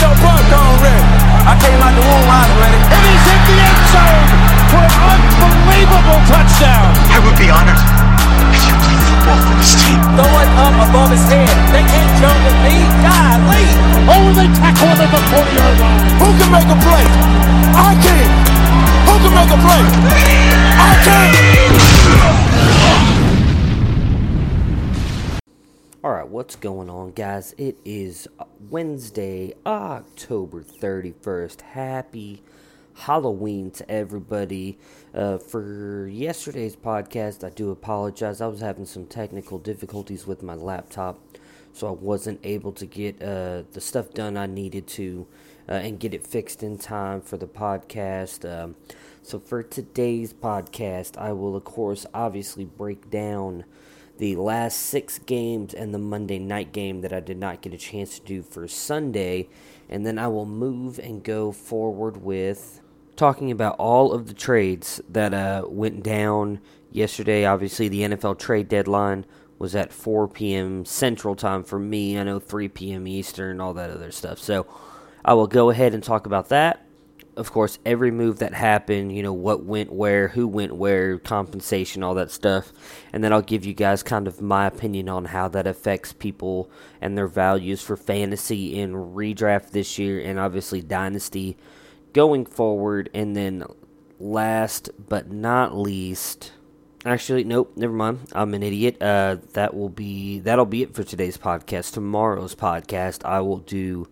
Do you got your ready? I came out the womb, I ready. And he's hit the end zone for an unbelievable touchdown. I would be honored if you played football for this team. Throw it up above his head. They can't jump with me. God, lead. Oh, they tackle him at the 40 yard line. Who can make a play? I can. Who can make a play? I can. All right, what's going on, guys? It is Wednesday, October 31st. Happy Halloween to everybody. Uh, for yesterday's podcast, I do apologize. I was having some technical difficulties with my laptop, so I wasn't able to get uh, the stuff done I needed to uh, and get it fixed in time for the podcast. Um, so, for today's podcast, I will, of course, obviously break down the last six games and the Monday night game that I did not get a chance to do for Sunday. And then I will move and go forward with talking about all of the trades that uh, went down yesterday. Obviously, the NFL trade deadline was at 4 p.m. Central Time for me. I know 3 p.m. Eastern, all that other stuff. So I will go ahead and talk about that of course, every move that happened, you know, what went where, who went where, compensation, all that stuff. And then I'll give you guys kind of my opinion on how that affects people and their values for fantasy in redraft this year and obviously dynasty going forward. And then last but not least, Actually, nope, never mind. I'm an idiot. Uh, that will be that'll be it for today's podcast. Tomorrow's podcast, I will do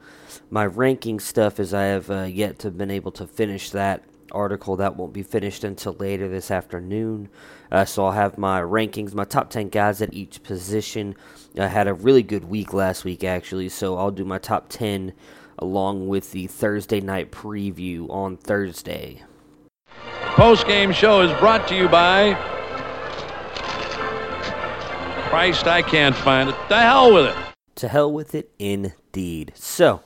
my ranking stuff as I have uh, yet to been able to finish that article. That won't be finished until later this afternoon. Uh, so I'll have my rankings, my top ten guys at each position. I had a really good week last week, actually. So I'll do my top ten along with the Thursday night preview on Thursday. Post game show is brought to you by Christ, I can't find it. The hell with it. To hell with it, indeed. So,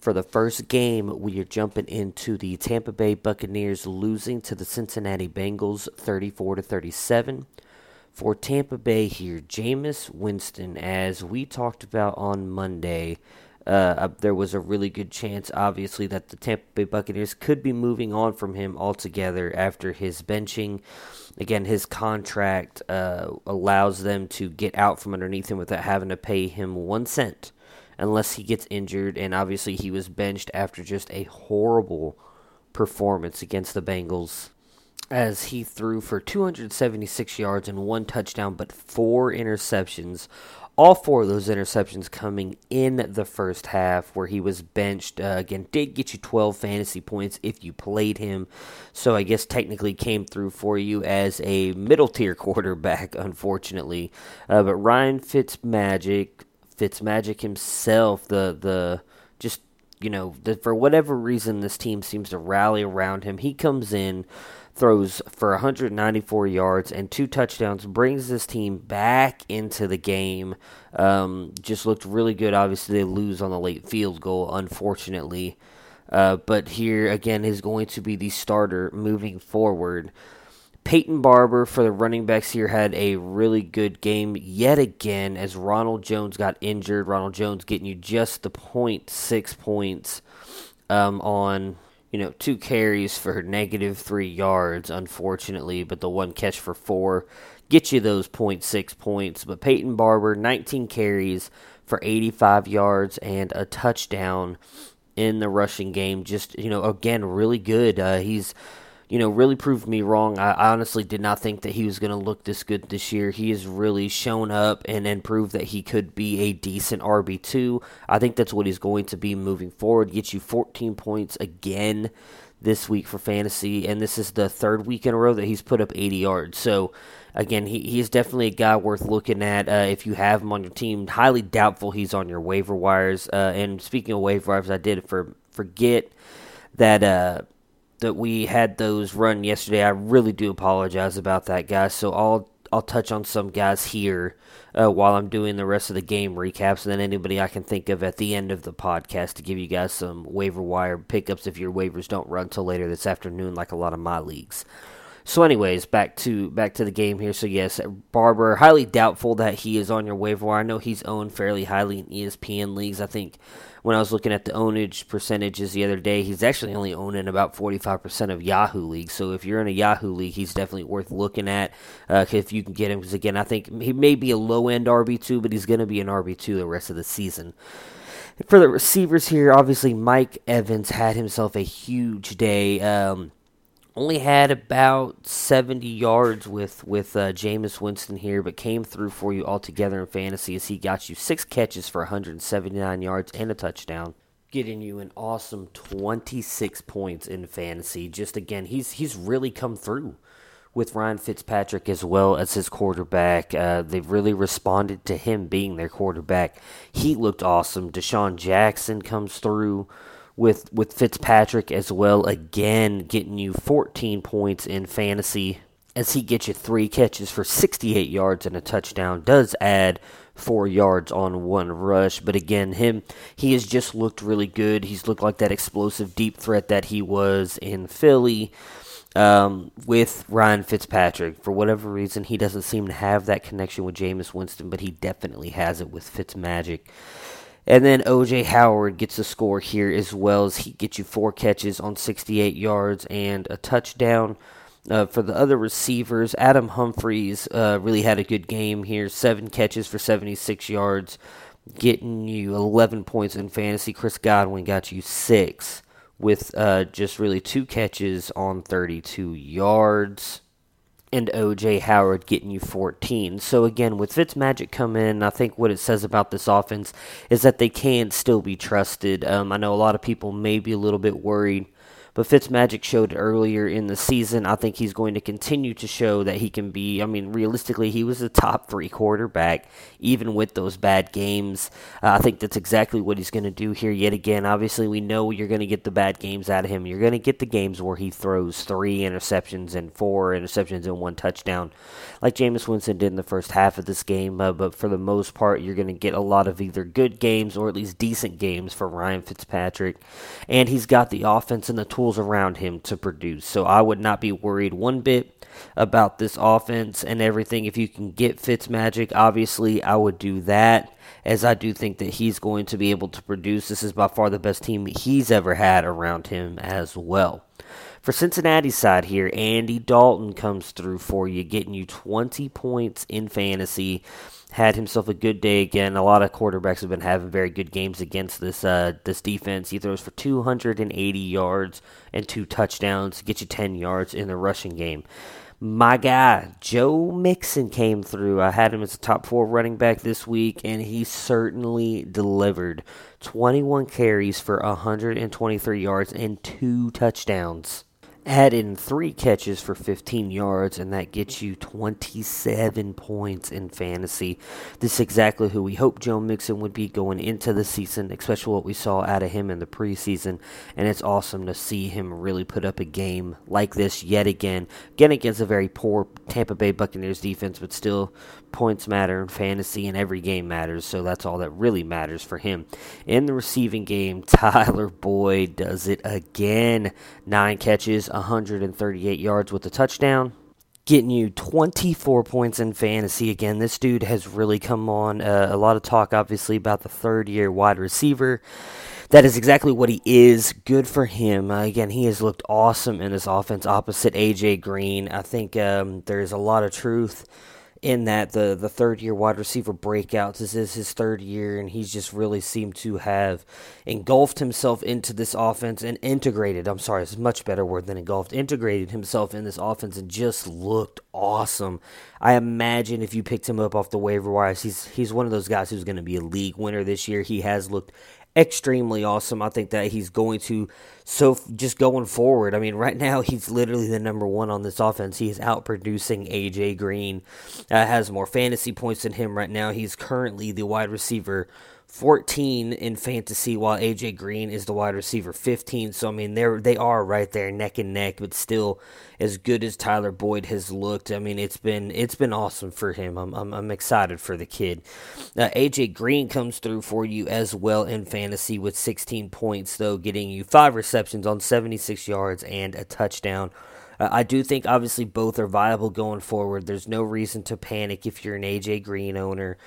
for the first game, we are jumping into the Tampa Bay Buccaneers losing to the Cincinnati Bengals 34 to 37. For Tampa Bay here, Jameis Winston, as we talked about on Monday, uh, there was a really good chance, obviously, that the Tampa Bay Buccaneers could be moving on from him altogether after his benching. Again, his contract uh, allows them to get out from underneath him without having to pay him one cent unless he gets injured. And obviously, he was benched after just a horrible performance against the Bengals as he threw for 276 yards and one touchdown, but four interceptions, all four of those interceptions coming in the first half, where he was benched. Uh, again, did get you 12 fantasy points if you played him. So I guess technically came through for you as a middle tier quarterback, unfortunately. Uh, but Ryan Fitzmagic, Fitzmagic himself, the the just you know, the, for whatever reason, this team seems to rally around him. He comes in throws for 194 yards and two touchdowns, brings this team back into the game. Um, just looked really good. Obviously, they lose on the late field goal, unfortunately. Uh, but here again is going to be the starter moving forward. Peyton Barber for the running backs here had a really good game yet again as Ronald Jones got injured. Ronald Jones getting you just the point six points um, on you know, two carries for negative three yards, unfortunately, but the one catch for four get you those six points. But Peyton Barber, 19 carries for 85 yards and a touchdown in the rushing game. Just, you know, again, really good. Uh, he's you know, really proved me wrong. I honestly did not think that he was going to look this good this year. He has really shown up and, and proved that he could be a decent RB2. I think that's what he's going to be moving forward. Get you 14 points again this week for fantasy, and this is the third week in a row that he's put up 80 yards. So, again, he, he is definitely a guy worth looking at uh, if you have him on your team. Highly doubtful he's on your waiver wires. Uh, and speaking of waiver wires, I did for, forget that. Uh, that we had those run yesterday. I really do apologize about that, guys. So I'll I'll touch on some guys here uh, while I'm doing the rest of the game recaps, and then anybody I can think of at the end of the podcast to give you guys some waiver wire pickups if your waivers don't run till later this afternoon, like a lot of my leagues. So, anyways, back to back to the game here. So, yes, Barber highly doubtful that he is on your waiver wire. I know he's owned fairly highly in ESPN leagues. I think when I was looking at the ownage percentages the other day, he's actually only owned in about 45% of Yahoo leagues. So if you're in a Yahoo league, he's definitely worth looking at uh, if you can get him. Because again, I think he may be a low end RB2, but he's going to be an RB2 the rest of the season. For the receivers here, obviously Mike Evans had himself a huge day. Um, only had about 70 yards with with uh, Jameis Winston here, but came through for you altogether in fantasy as he got you six catches for 179 yards and a touchdown, getting you an awesome 26 points in fantasy. Just again, he's he's really come through with Ryan Fitzpatrick as well as his quarterback. Uh, they've really responded to him being their quarterback. He looked awesome. DeSean Jackson comes through with with Fitzpatrick as well. Again, getting you 14 points in fantasy as he gets you three catches for 68 yards and a touchdown. Does add four yards on one rush, but again, him he has just looked really good. He's looked like that explosive deep threat that he was in Philly. Um, with Ryan Fitzpatrick. For whatever reason, he doesn't seem to have that connection with Jameis Winston, but he definitely has it with Fitzmagic. And then OJ Howard gets a score here as well as he gets you four catches on 68 yards and a touchdown. Uh, for the other receivers, Adam Humphries uh, really had a good game here. Seven catches for 76 yards, getting you 11 points in fantasy. Chris Godwin got you six with uh, just really two catches on 32 yards and OJ Howard getting you 14. So again, with Fitzmagic come in, I think what it says about this offense is that they can still be trusted. Um, I know a lot of people may be a little bit worried but Fitzmagic showed earlier in the season. I think he's going to continue to show that he can be. I mean, realistically, he was a top three quarterback, even with those bad games. Uh, I think that's exactly what he's going to do here yet again. Obviously, we know you're going to get the bad games out of him. You're going to get the games where he throws three interceptions and four interceptions and one touchdown, like Jameis Winston did in the first half of this game. Uh, but for the most part, you're going to get a lot of either good games or at least decent games for Ryan Fitzpatrick. And he's got the offense and the tools around him to produce. So I would not be worried one bit about this offense and everything. If you can get Fitzmagic, obviously I would do that, as I do think that he's going to be able to produce. This is by far the best team he's ever had around him as well. For Cincinnati's side here, Andy Dalton comes through for you, getting you 20 points in fantasy had himself a good day again. A lot of quarterbacks have been having very good games against this uh, this defense. He throws for 280 yards and two touchdowns, get you 10 yards in the rushing game. My guy, Joe Mixon, came through. I had him as a top four running back this week, and he certainly delivered. 21 carries for 123 yards and two touchdowns. Add in three catches for 15 yards, and that gets you 27 points in fantasy. This is exactly who we hoped Joe Mixon would be going into the season, especially what we saw out of him in the preseason. And it's awesome to see him really put up a game like this yet again. Again, against a very poor Tampa Bay Buccaneers defense, but still points matter in fantasy and every game matters, so that's all that really matters for him. In the receiving game, Tyler Boyd does it again. Nine catches, 138 yards with a touchdown. Getting you 24 points in fantasy. Again, this dude has really come on. Uh, a lot of talk, obviously, about the third year wide receiver. That is exactly what he is. Good for him. Uh, again, he has looked awesome in this offense opposite AJ Green. I think um, there's a lot of truth in that the the third year wide receiver breakouts. This is his third year, and he's just really seemed to have engulfed himself into this offense and integrated. I'm sorry, it's a much better word than engulfed. Integrated himself in this offense and just looked awesome. I imagine if you picked him up off the waiver wires, he's he's one of those guys who's going to be a league winner this year. He has looked extremely awesome. I think that he's going to so just going forward. I mean, right now he's literally the number one on this offense. He is outproducing AJ Green. Uh, has more fantasy points than him right now. He's currently the wide receiver 14 in fantasy, while AJ Green is the wide receiver 15. So I mean, they're they are right there neck and neck, but still, as good as Tyler Boyd has looked, I mean, it's been it's been awesome for him. I'm I'm, I'm excited for the kid. Uh, AJ Green comes through for you as well in fantasy with 16 points, though, getting you five receptions on 76 yards and a touchdown. Uh, I do think obviously both are viable going forward. There's no reason to panic if you're an AJ Green owner.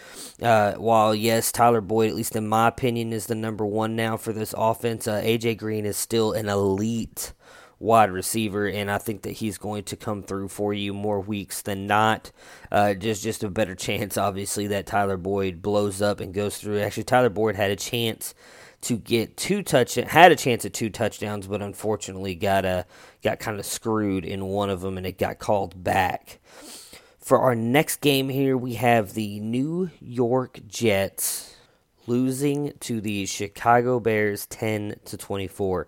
Uh, while yes, Tyler Boyd, at least in my opinion, is the number one now for this offense. Uh, AJ Green is still an elite wide receiver, and I think that he's going to come through for you more weeks than not. Uh, just just a better chance, obviously, that Tyler Boyd blows up and goes through. Actually, Tyler Boyd had a chance to get two touch had a chance at two touchdowns, but unfortunately got a got kind of screwed in one of them, and it got called back. For our next game here, we have the New York Jets losing to the Chicago Bears 10 to 24.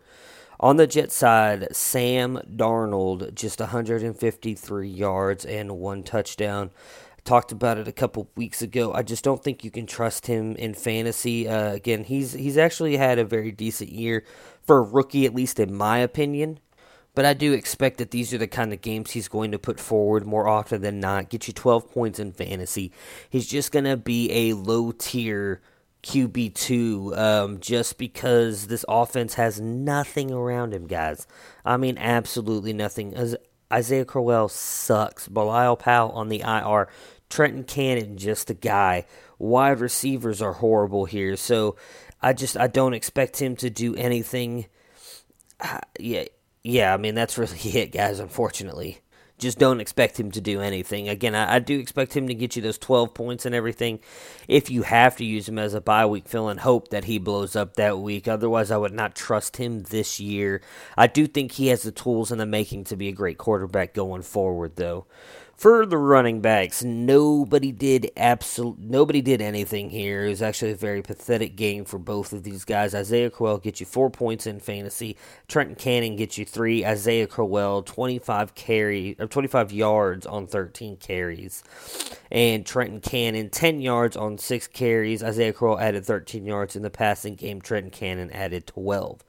On the Jet side, Sam Darnold just 153 yards and one touchdown talked about it a couple weeks ago. I just don't think you can trust him in fantasy. Uh, again, he's he's actually had a very decent year for a rookie, at least in my opinion. But I do expect that these are the kind of games he's going to put forward more often than not. Get you 12 points in fantasy. He's just going to be a low tier QB2 um, just because this offense has nothing around him, guys. I mean, absolutely nothing. As Isaiah Crowell sucks. Bilal Powell on the IR. Trenton Cannon, just a guy. Wide receivers are horrible here, so I just I don't expect him to do anything. Uh, yeah, yeah. I mean that's really it, guys. Unfortunately, just don't expect him to do anything. Again, I, I, do expect him to get you those 12 points and everything. If you have to use him as a bye week fill and hope that he blows up that week. Otherwise, I would not trust him this year. I do think he has the tools in the making to be a great quarterback going forward, though. For the running backs, nobody did absolute nobody did anything here. It was actually a very pathetic game for both of these guys. Isaiah Crowell gets you four points in fantasy. Trenton Cannon gets you three. Isaiah Crowell twenty five carry or twenty five yards on thirteen carries, and Trenton Cannon ten yards on six carries. Isaiah Crowell added thirteen yards in the passing game. Trenton Cannon added twelve.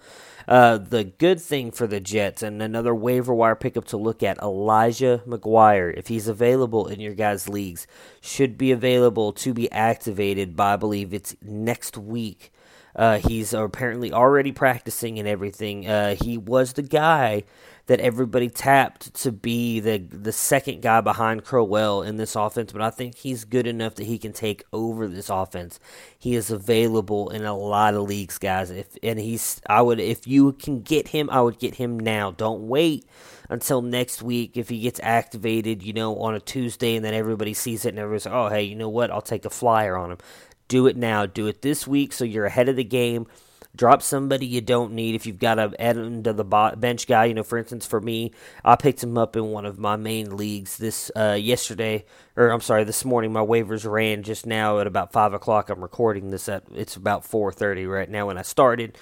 Uh, the good thing for the Jets and another waiver wire pickup to look at Elijah McGuire, if he's available in your guys' leagues, should be available to be activated by, I believe it's next week. Uh, he's apparently already practicing and everything. Uh, he was the guy that everybody tapped to be the the second guy behind Crowell in this offense, but I think he's good enough that he can take over this offense. He is available in a lot of leagues, guys. If and he's I would if you can get him, I would get him now. Don't wait until next week if he gets activated, you know, on a Tuesday and then everybody sees it and everybody's like, oh hey, you know what? I'll take a flyer on him. Do it now. Do it this week so you're ahead of the game Drop somebody you don't need if you've got a end of the bench guy. You know, for instance, for me, I picked him up in one of my main leagues this uh, yesterday, or I'm sorry, this morning. My waivers ran just now at about five o'clock. I'm recording this at it's about 4:30 right now. When I started,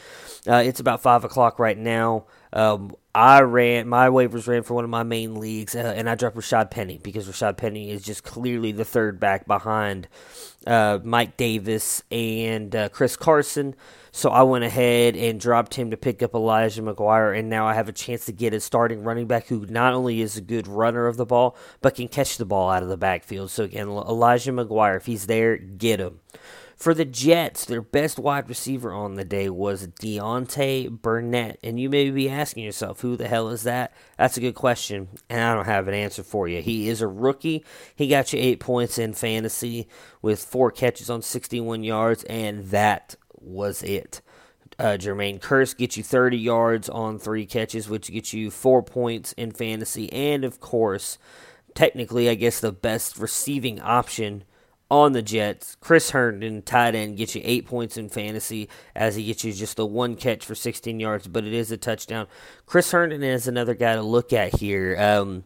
uh, it's about five o'clock right now. Um, I ran my waivers ran for one of my main leagues, uh, and I dropped Rashad Penny because Rashad Penny is just clearly the third back behind uh, Mike Davis and uh, Chris Carson. So I went ahead and dropped him to pick up Elijah McGuire, and now I have a chance to get a starting running back who not only is a good runner of the ball, but can catch the ball out of the backfield. So again, Elijah McGuire, if he's there, get him. For the Jets, their best wide receiver on the day was Deontay Burnett. And you may be asking yourself, who the hell is that? That's a good question, and I don't have an answer for you. He is a rookie. He got you eight points in fantasy with four catches on 61 yards, and that was it. Uh, Jermaine Kearse gets you 30 yards on three catches, which gets you four points in fantasy. And of course, technically, I guess, the best receiving option on the Jets. Chris Herndon, tight end, gets you eight points in fantasy as he gets you just the one catch for 16 yards, but it is a touchdown. Chris Herndon is another guy to look at here. Um,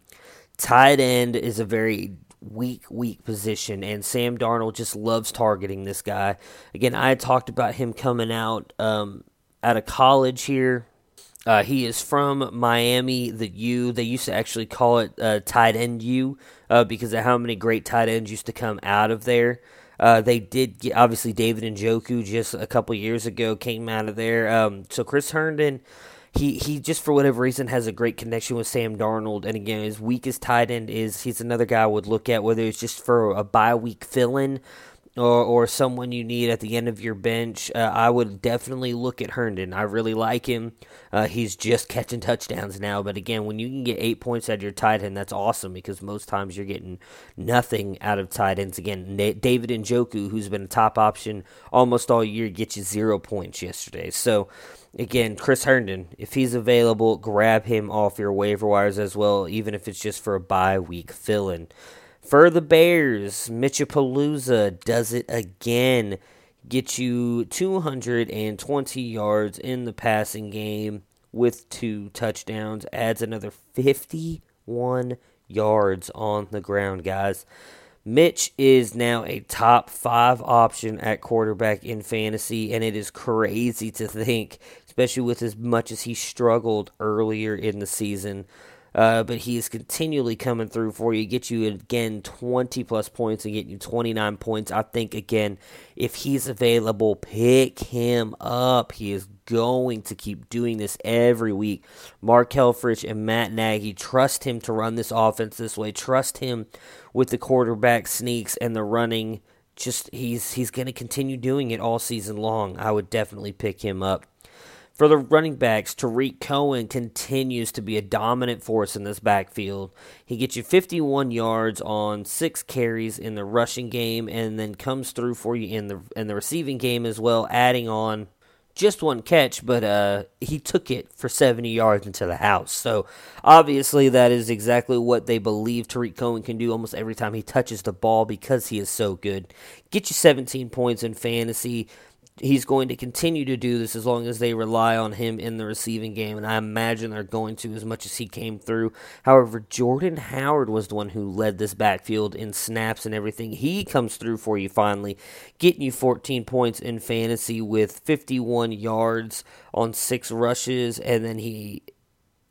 tight end is a very weak, weak position, and Sam Darnold just loves targeting this guy. Again, I talked about him coming out um, out of college here. Uh, he is from Miami, the U. They used to actually call it uh, tight end U uh, because of how many great tight ends used to come out of there. Uh, they did get, obviously David and Njoku just a couple years ago came out of there. Um, so Chris Herndon, he he just for whatever reason has a great connection with Sam Darnold, and again his weakest tight end is he's another guy I would look at whether it's just for a bye week fill in or, or someone you need at the end of your bench, uh, I would definitely look at Herndon. I really like him. Uh, he's just catching touchdowns now, but again, when you can get eight points out of your tight end, that's awesome because most times you're getting nothing out of tight ends. Again, David Njoku, who's been a top option almost all year, gets you zero points yesterday. So, again, Chris Herndon, if he's available, grab him off your waiver wires as well, even if it's just for a bye week fill in. For the Bears, Mitchapalooza does it again. Gets you 220 yards in the passing game with two touchdowns. Adds another 51 yards on the ground, guys. Mitch is now a top five option at quarterback in fantasy, and it is crazy to think, especially with as much as he struggled earlier in the season. Uh, but he is continually coming through for you. Get you again 20 plus points and get you 29 points. I think again, if he's available, pick him up. He is going to keep doing this every week. Mark Helfrich and Matt Nagy trust him to run this offense this way. Trust him with the quarterback sneaks and the running. Just he's he's going to continue doing it all season long. I would definitely pick him up. For the running backs, Tarik Cohen continues to be a dominant force in this backfield. He gets you 51 yards on six carries in the rushing game, and then comes through for you in the in the receiving game as well, adding on just one catch, but uh, he took it for 70 yards into the house. So obviously, that is exactly what they believe Tarik Cohen can do almost every time he touches the ball because he is so good. Get you 17 points in fantasy he's going to continue to do this as long as they rely on him in the receiving game, and I imagine they're going to as much as he came through. However, Jordan Howard was the one who led this backfield in snaps and everything. He comes through for you finally, getting you 14 points in fantasy with 51 yards on six rushes, and then he.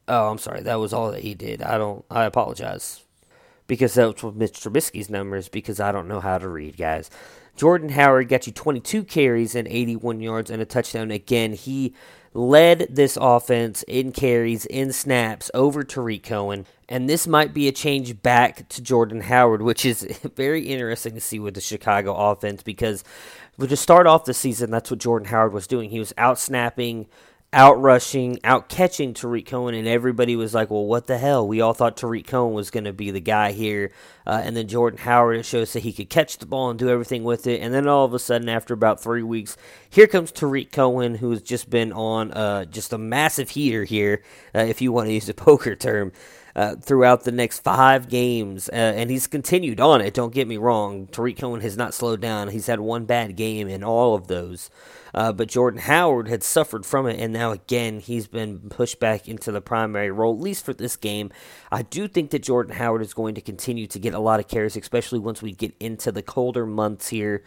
Oh, I'm sorry. That was all that he did. I don't. I apologize because that's what Mitch Trubisky's numbers because I don't know how to read, guys. Jordan Howard got you 22 carries and 81 yards and a touchdown. Again, he led this offense in carries, in snaps over Tarik Cohen. And this might be a change back to Jordan Howard, which is very interesting to see with the Chicago offense because to start off the season, that's what Jordan Howard was doing. He was out snapping out rushing, out catching Tarik Cohen, and everybody was like, "Well, what the hell?" We all thought Tarik Cohen was going to be the guy here, uh, and then Jordan Howard shows that he could catch the ball and do everything with it, and then all of a sudden, after about three weeks, here comes Tarik Cohen, who has just been on uh, just a massive heater here, uh, if you want to use a poker term. Uh, throughout the next five games, uh, and he's continued on it. Don't get me wrong. Tarik Cohen has not slowed down. He's had one bad game in all of those. Uh, but Jordan Howard had suffered from it, and now again he's been pushed back into the primary role, at least for this game. I do think that Jordan Howard is going to continue to get a lot of carries, especially once we get into the colder months here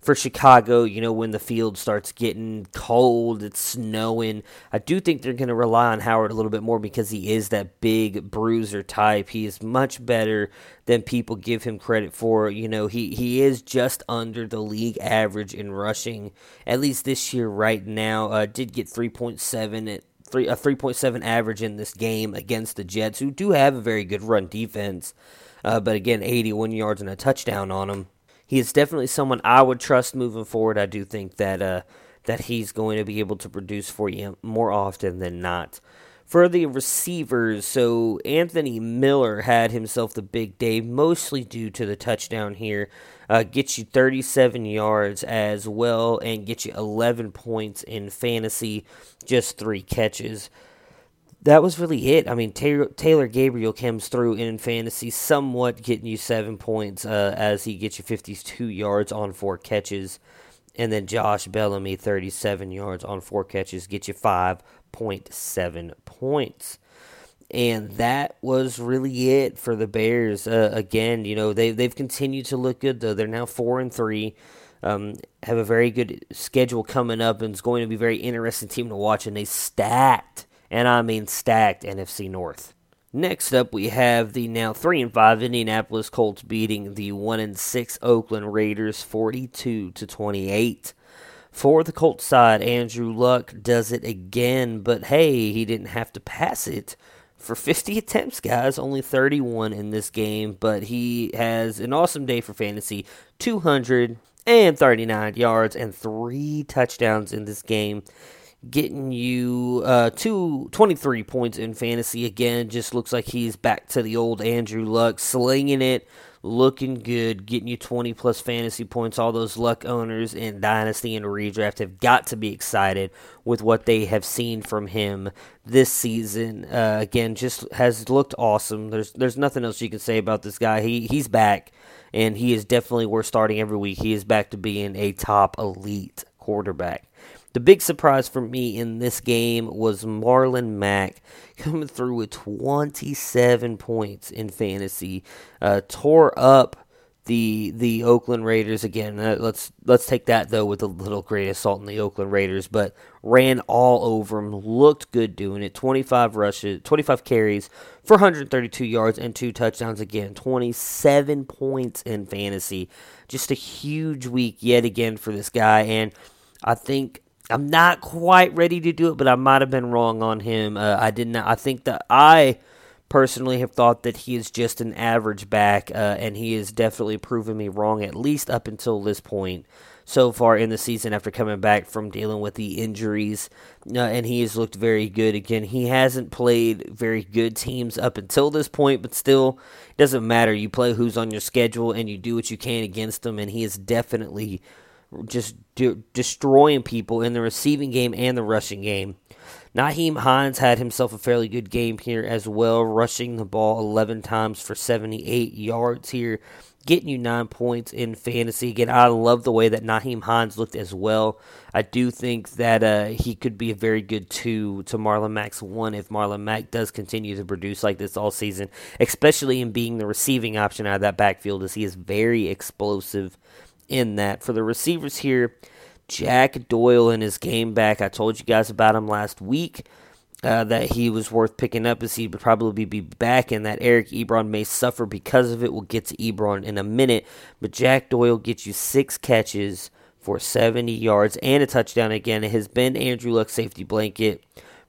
for Chicago, you know, when the field starts getting cold, it's snowing. I do think they're going to rely on Howard a little bit more because he is that big bruiser type. He is much better than people give him credit for. You know, he, he is just under the league average in rushing, at least this year right now. Uh, did get 3.7 at three a 3.7 average in this game against the Jets, who do have a very good run defense. Uh, but again, 81 yards and a touchdown on them he is definitely someone I would trust moving forward. I do think that uh, that he's going to be able to produce for you more often than not. For the receivers, so Anthony Miller had himself the big day, mostly due to the touchdown here. Uh, gets you 37 yards as well and gets you 11 points in fantasy, just three catches. That was really it. I mean, Taylor, Taylor Gabriel comes through in fantasy, somewhat getting you seven points uh, as he gets you 52 yards on four catches. And then Josh Bellamy, 37 yards on four catches, get you 5.7 points. And that was really it for the Bears. Uh, again, you know, they, they've continued to look good, though. They're now 4 and 3. Um, have a very good schedule coming up, and it's going to be a very interesting team to watch. And they stacked, and I mean stacked, NFC North. Next up, we have the now three and five Indianapolis Colts beating the one and six Oakland Raiders, forty-two to twenty-eight. For the Colts side, Andrew Luck does it again, but hey, he didn't have to pass it for 50 attempts, guys. Only 31 in this game, but he has an awesome day for fantasy 239 yards and three touchdowns in this game. Getting you uh, two, 23 points in fantasy again. Just looks like he's back to the old Andrew Luck, slinging it, looking good, getting you 20 plus fantasy points. All those Luck owners in Dynasty and Redraft have got to be excited with what they have seen from him this season. Uh, again, just has looked awesome. There's there's nothing else you can say about this guy. He he's back, and he is definitely worth starting every week. He is back to being a top elite quarterback. The big surprise for me in this game was Marlon Mack coming through with 27 points in fantasy. Uh, tore up the the Oakland Raiders again. Uh, let's let's take that though with a little grain of salt in the Oakland Raiders, but ran all over them. Looked good doing it. 25 rushes, 25 carries for 132 yards and two touchdowns again. 27 points in fantasy. Just a huge week yet again for this guy and I think I'm not quite ready to do it, but I might have been wrong on him. Uh, I did not. I think that I personally have thought that he is just an average back, uh, and he has definitely proven me wrong at least up until this point so far in the season after coming back from dealing with the injuries. Uh, and he has looked very good again. He hasn't played very good teams up until this point, but still, it doesn't matter. You play who's on your schedule and you do what you can against them, and he is definitely just de- destroying people in the receiving game and the rushing game. Nyheim Hines had himself a fairly good game here as well, rushing the ball 11 times for 78 yards here, getting you nine points in fantasy. Again, I love the way that Nyheim Hines looked as well. I do think that uh, he could be a very good two to Marlon Mack's one if Marlon Mack does continue to produce like this all season, especially in being the receiving option out of that backfield, as he is very explosive in that. For the receivers here, Jack Doyle in his game back. I told you guys about him last week. Uh, that he was worth picking up as he would probably be back, and that Eric Ebron may suffer because of it. We'll get to Ebron in a minute, but Jack Doyle gets you six catches for 70 yards and a touchdown again. It has been Andrew Luck's safety blanket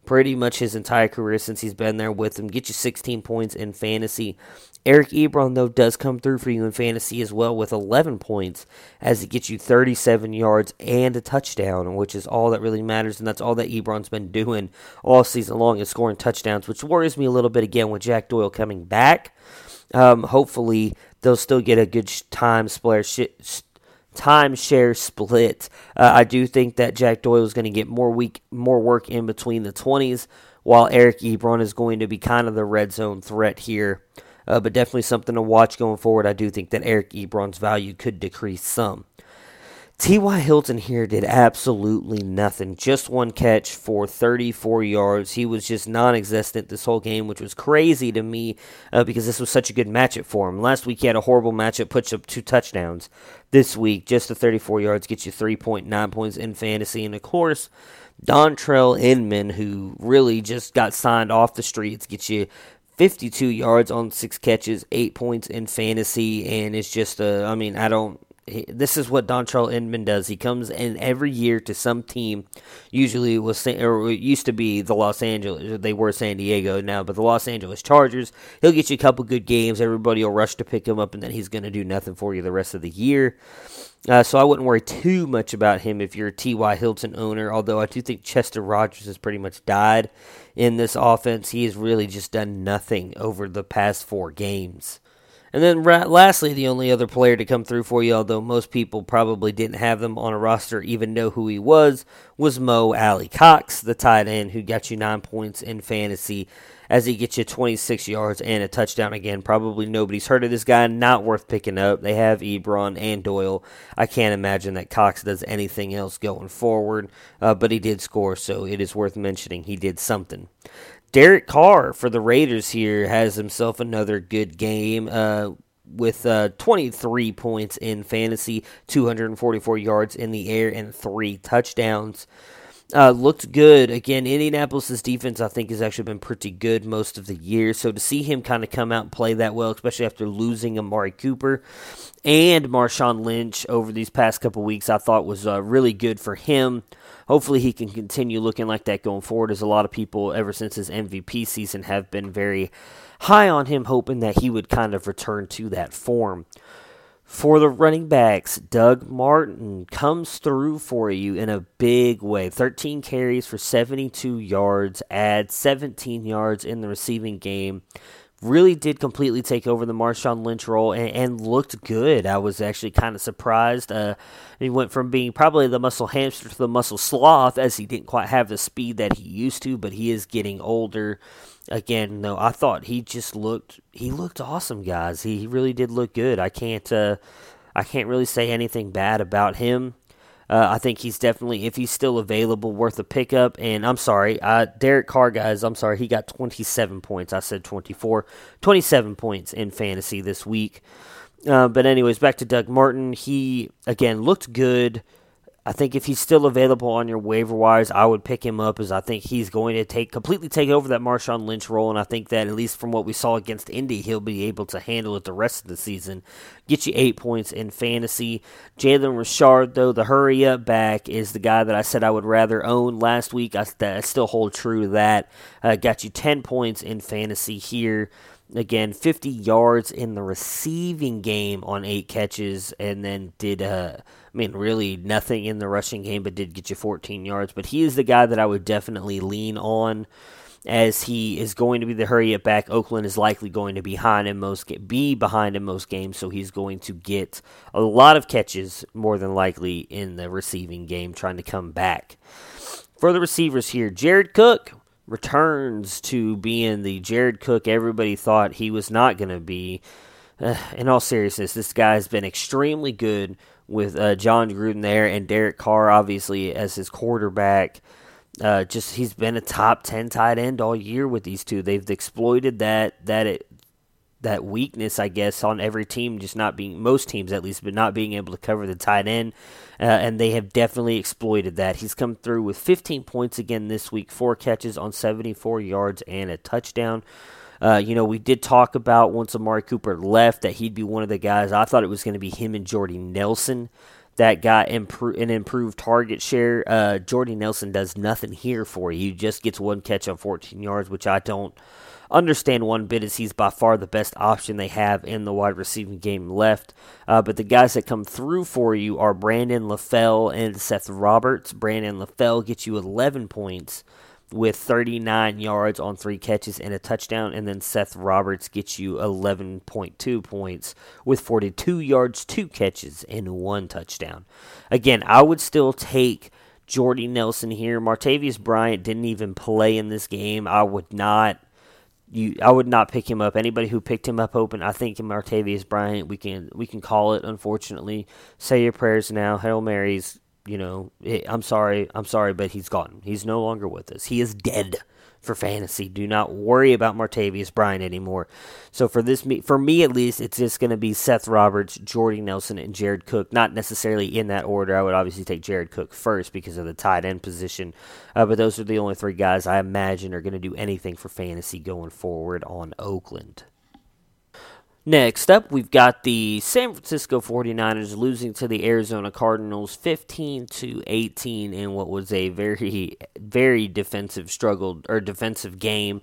pretty much his entire career since he's been there with him. Get you 16 points in fantasy. Eric Ebron, though, does come through for you in fantasy as well with 11 points as it gets you 37 yards and a touchdown, which is all that really matters. And that's all that Ebron's been doing all season long is scoring touchdowns, which worries me a little bit again with Jack Doyle coming back. Um, hopefully, they'll still get a good time split, timeshare split. Uh, I do think that Jack Doyle is going to get more week, more work in between the 20s, while Eric Ebron is going to be kind of the red zone threat here uh, but definitely something to watch going forward. I do think that Eric Ebron's value could decrease some. T.Y. Hilton here did absolutely nothing. Just one catch for 34 yards. He was just non existent this whole game, which was crazy to me uh, because this was such a good matchup for him. Last week he had a horrible matchup, puts up two touchdowns. This week, just the 34 yards gets you 3.9 points in fantasy. And of course, Dontrelle Inman, who really just got signed off the streets, gets you 52 yards on six catches, eight points in fantasy, and it's just a. I mean, I don't. This is what Dontrelle Inman does. He comes in every year to some team. Usually it was or it used to be the Los Angeles. They were San Diego now, but the Los Angeles Chargers. He'll get you a couple good games. Everybody will rush to pick him up, and then he's going to do nothing for you the rest of the year. Uh, so I wouldn't worry too much about him if you're a T.Y. Hilton owner, although I do think Chester Rogers has pretty much died in this offense. He has really just done nothing over the past four games. And then, lastly, the only other player to come through for you, although most people probably didn't have them on a roster, even know who he was, was Mo Alie-Cox, the tight end who got you nine points in fantasy as he gets you 26 yards and a touchdown again. Probably nobody's heard of this guy. Not worth picking up. They have Ebron and Doyle. I can't imagine that Cox does anything else going forward, uh, but he did score, so it is worth mentioning he did something. Derek Carr for the Raiders here has himself another good game. Uh, with uh, 23 points in fantasy, 244 yards in the air, and three touchdowns. Uh, looked good. Again, Indianapolis' defense, I think, has actually been pretty good most of the year. So to see him kind of come out and play that well, especially after losing Amari Cooper and Marshawn Lynch over these past couple weeks, I thought was uh, really good for him. Hopefully, he can continue looking like that going forward, as a lot of people, ever since his MVP season, have been very high on him, hoping that he would kind of return to that form. For the running backs, Doug Martin comes through for you in a big way. 13 carries for 72 yards, adds 17 yards in the receiving game. Really did completely take over the Marshawn Lynch role and, and looked good. I was actually kind of surprised. Uh, he went from being probably the muscle hamster to the muscle sloth as he didn't quite have the speed that he used to, but he is getting older again, no, I thought he just looked he looked awesome, guys. He really did look good. I can't uh, I can't really say anything bad about him. Uh, I think he's definitely, if he's still available, worth a pickup. And I'm sorry, uh, Derek Carr, guys, I'm sorry, he got 27 points. I said 24, 27 points in fantasy this week. Uh, but anyways, back to Doug Martin. He again looked good. I think if he's still available on your waiver wires, I would pick him up as I think he's going to take completely take over that Marshawn Lynch role, and I think that at least from what we saw against Indy, he'll be able to handle it the rest of the season. Get you eight points in fantasy. Jalen Richard, though, the hurry up back is the guy that I said I would rather own last week. I, I still hold true to that. Uh, got you ten points in fantasy here. Again, 50 yards in the receiving game on eight catches, and then did, uh, I mean, really nothing in the rushing game, but did get you 14 yards. But he is the guy that I would definitely lean on as he is going to be the hurry up back. Oakland is likely going to be behind him most be behind in most games, so he's going to get a lot of catches more than likely in the receiving game, trying to come back. For the receivers here, Jared Cook returns to being the Jared Cook everybody thought he was not going to be. Uh, in all seriousness, this guy has been extremely good with uh, Jon Gruden there and Derek Carr, obviously, as his quarterback. Uh, just he's been a top ten tight end all year with these two. They've exploited that that it, that weakness, I guess, on every team, just not being most teams at least, but not being able to cover the tight end, uh, and they have definitely exploited that. He's come through with 15 points again this week, four catches on 74 yards and a touchdown. Uh, you know, we did talk about once Amari Cooper left that he'd be one of the guys. I thought it was going to be him and Jordy Nelson that got impro- an improved target share. Uh, Jordy Nelson does nothing here for you. He just gets one catch on 14 yards, which I don't understand one bit as he's by far the best option they have in the wide receiving game left. Uh, but the guys that come through for you are Brandon LaFell and Seth Roberts. Brandon LaFell gets you 11 points with 39 yards on three catches and a touchdown, and then Seth Roberts gets you 11.2 points with 42 yards, two catches, and one touchdown. Again, I would still take Jordy Nelson here. Martavis Bryant didn't even play in this game. I would not you I would not pick him up. Anybody who picked him up open, I think in Martavis Bryant, we can we can call it. Unfortunately, say your prayers now. Hail Marys. You know, I'm sorry, I'm sorry, but he's gone. He's no longer with us. He is dead for fantasy. Do not worry about Martavis Bryant anymore. So for this, for me at least, it's just going to be Seth Roberts, Jordy Nelson, and Jared Cook. Not necessarily in that order. I would obviously take Jared Cook first because of the tight end position. Uh, but those are the only three guys I imagine are going to do anything for fantasy going forward on Oakland. Next up, we've got the San Francisco 49ers losing to the Arizona Cardinals 15 to 18 in what was a very very defensive struggle or defensive game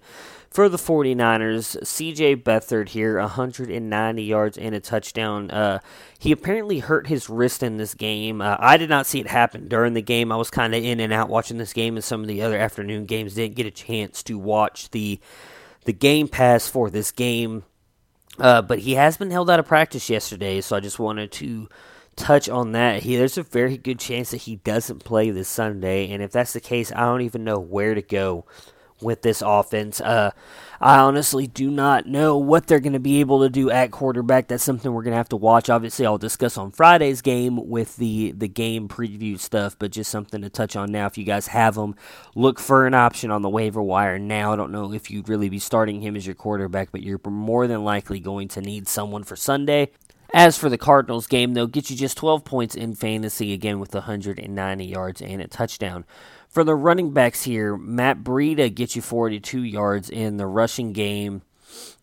for the 49ers. CJ Beathard here 190 yards and a touchdown. Uh, he apparently hurt his wrist in this game. Uh, I did not see it happen during the game. I was kind of in and out watching this game and some of the other afternoon games. Didn't get a chance to watch the the game pass for this game Uh, but he has been held out of practice yesterday, so I just wanted to touch on that. He, there's a very good chance that he doesn't play this Sunday, and if that's the case, I don't even know where to go with this offense. Uh, I honestly do not know what they're going to be able to do at quarterback. That's something we're going to have to watch. Obviously, I'll discuss on Friday's game with the the game preview stuff, but just something to touch on now. If you guys have them, look for an option on the waiver wire now. I don't know if you'd really be starting him as your quarterback, but you're more than likely going to need someone for Sunday. As for the Cardinals game, they'll get you just 12 points in fantasy again with 190 yards and a touchdown. For the running backs here, Matt Breida gets you 42 yards in the rushing game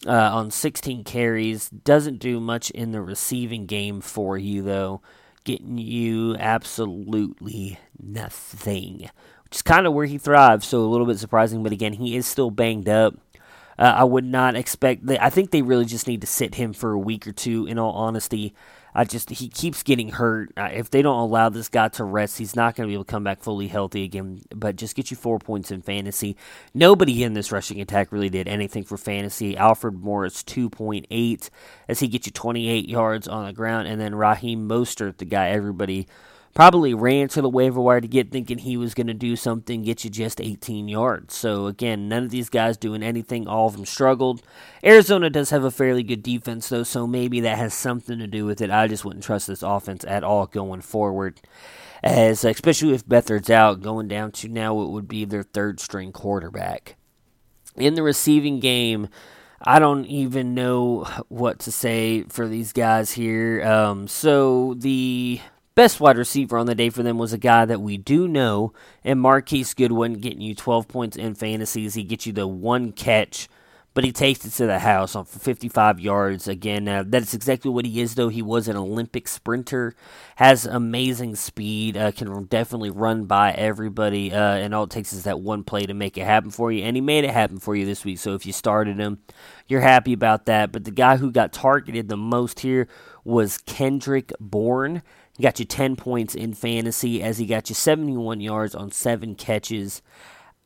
uh, on 16 carries. Doesn't do much in the receiving game for you, though, getting you absolutely nothing, which is kind of where he thrives. So a little bit surprising, but again, he is still banged up. Uh, I would not expect. I think they really just need to sit him for a week or two. In all honesty, I just he keeps getting hurt. Uh, if they don't allow this guy to rest, he's not going to be able to come back fully healthy again. But just get you four points in fantasy. Nobody in this rushing attack really did anything for fantasy. Alfred Morris two point eight as he gets you twenty eight yards on the ground, and then Raheem Mostert, the guy everybody probably ran to the waiver wire to get thinking he was going to do something, get you just 18 yards. So, again, none of these guys doing anything. All of them struggled. Arizona does have a fairly good defense, though, so maybe that has something to do with it. I just wouldn't trust this offense at all going forward. As especially if Beathard's out, going down to now it would be their third string quarterback. In the receiving game, I don't even know what to say for these guys here. Um, so the best wide receiver on the day for them was a guy that we do know, and Marquise Goodwin getting you 12 points in fantasies. He gets you the one catch, but he takes it to the house on 55 yards. Again, uh, that's exactly what he is, though. He was an Olympic sprinter, has amazing speed, uh, can definitely run by everybody, uh, and all it takes is that one play to make it happen for you. And he made it happen for you this week, so if you started him, you're happy about that. But the guy who got targeted the most here was Kendrick Bourne. He got you 10 points in fantasy as he got you 71 yards on seven catches.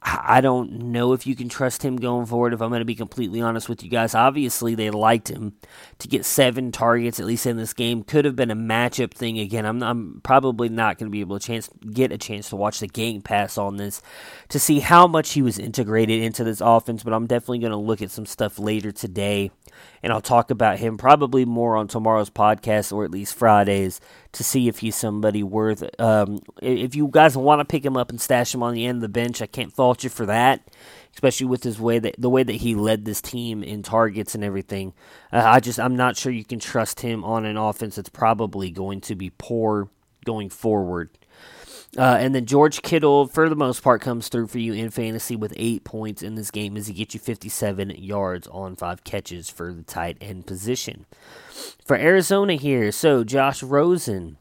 I don't know if you can trust him going forward, if I'm going to be completely honest with you guys. Obviously, they liked him to get seven targets, at least in this game. Could have been a matchup thing again. I'm, I'm probably not going to be able to chance, get a chance to watch the game pass on this to see how much he was integrated into this offense, but I'm definitely going to look at some stuff later today and I'll talk about him probably more on tomorrow's podcast or at least Fridays to see if he's somebody worth. Um, if you guys want to pick him up and stash him on the end of the bench, I can't fault you for that, especially with his way that the way that he led this team in targets and everything. Uh, I just I'm not sure you can trust him on an offense that's probably going to be poor going forward. Uh, and then George Kittle, for the most part, comes through for you in fantasy with eight points in this game as he gets you 57 yards on five catches for the tight end position. For Arizona here, so Josh Rosen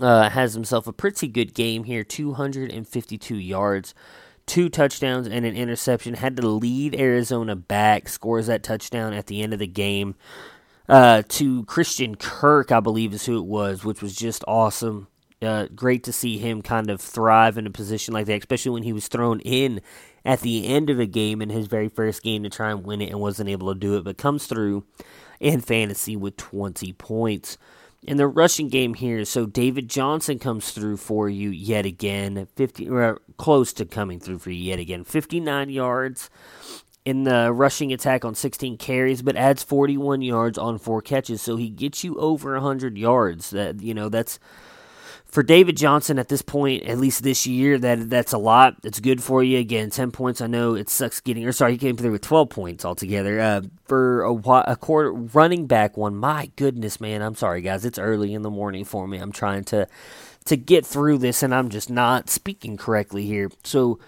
uh, has himself a pretty good game here 252 yards, two touchdowns, and an interception. Had to lead Arizona back, scores that touchdown at the end of the game. Uh, to Christian Kirk, I believe is who it was, which was just awesome. Uh, great to see him kind of thrive in a position like that, especially when he was thrown in at the end of a game in his very first game to try and win it and wasn't able to do it, but comes through in fantasy with 20 points. In the rushing game here, so David Johnson comes through for you yet again, 50 or close to coming through for you yet again. 59 yards in the rushing attack on 16 carries, but adds 41 yards on four catches, so he gets you over 100 yards. That you know, that's for David Johnson at this point, at least this year, that that's a lot. It's good for you. Again, ten points. I know it sucks getting. Or sorry, he came through with twelve points altogether. Uh, for a, a quarter running back one. My goodness, man. I'm sorry, guys. It's early in the morning for me. I'm trying to to get through this, and I'm just not speaking correctly here. So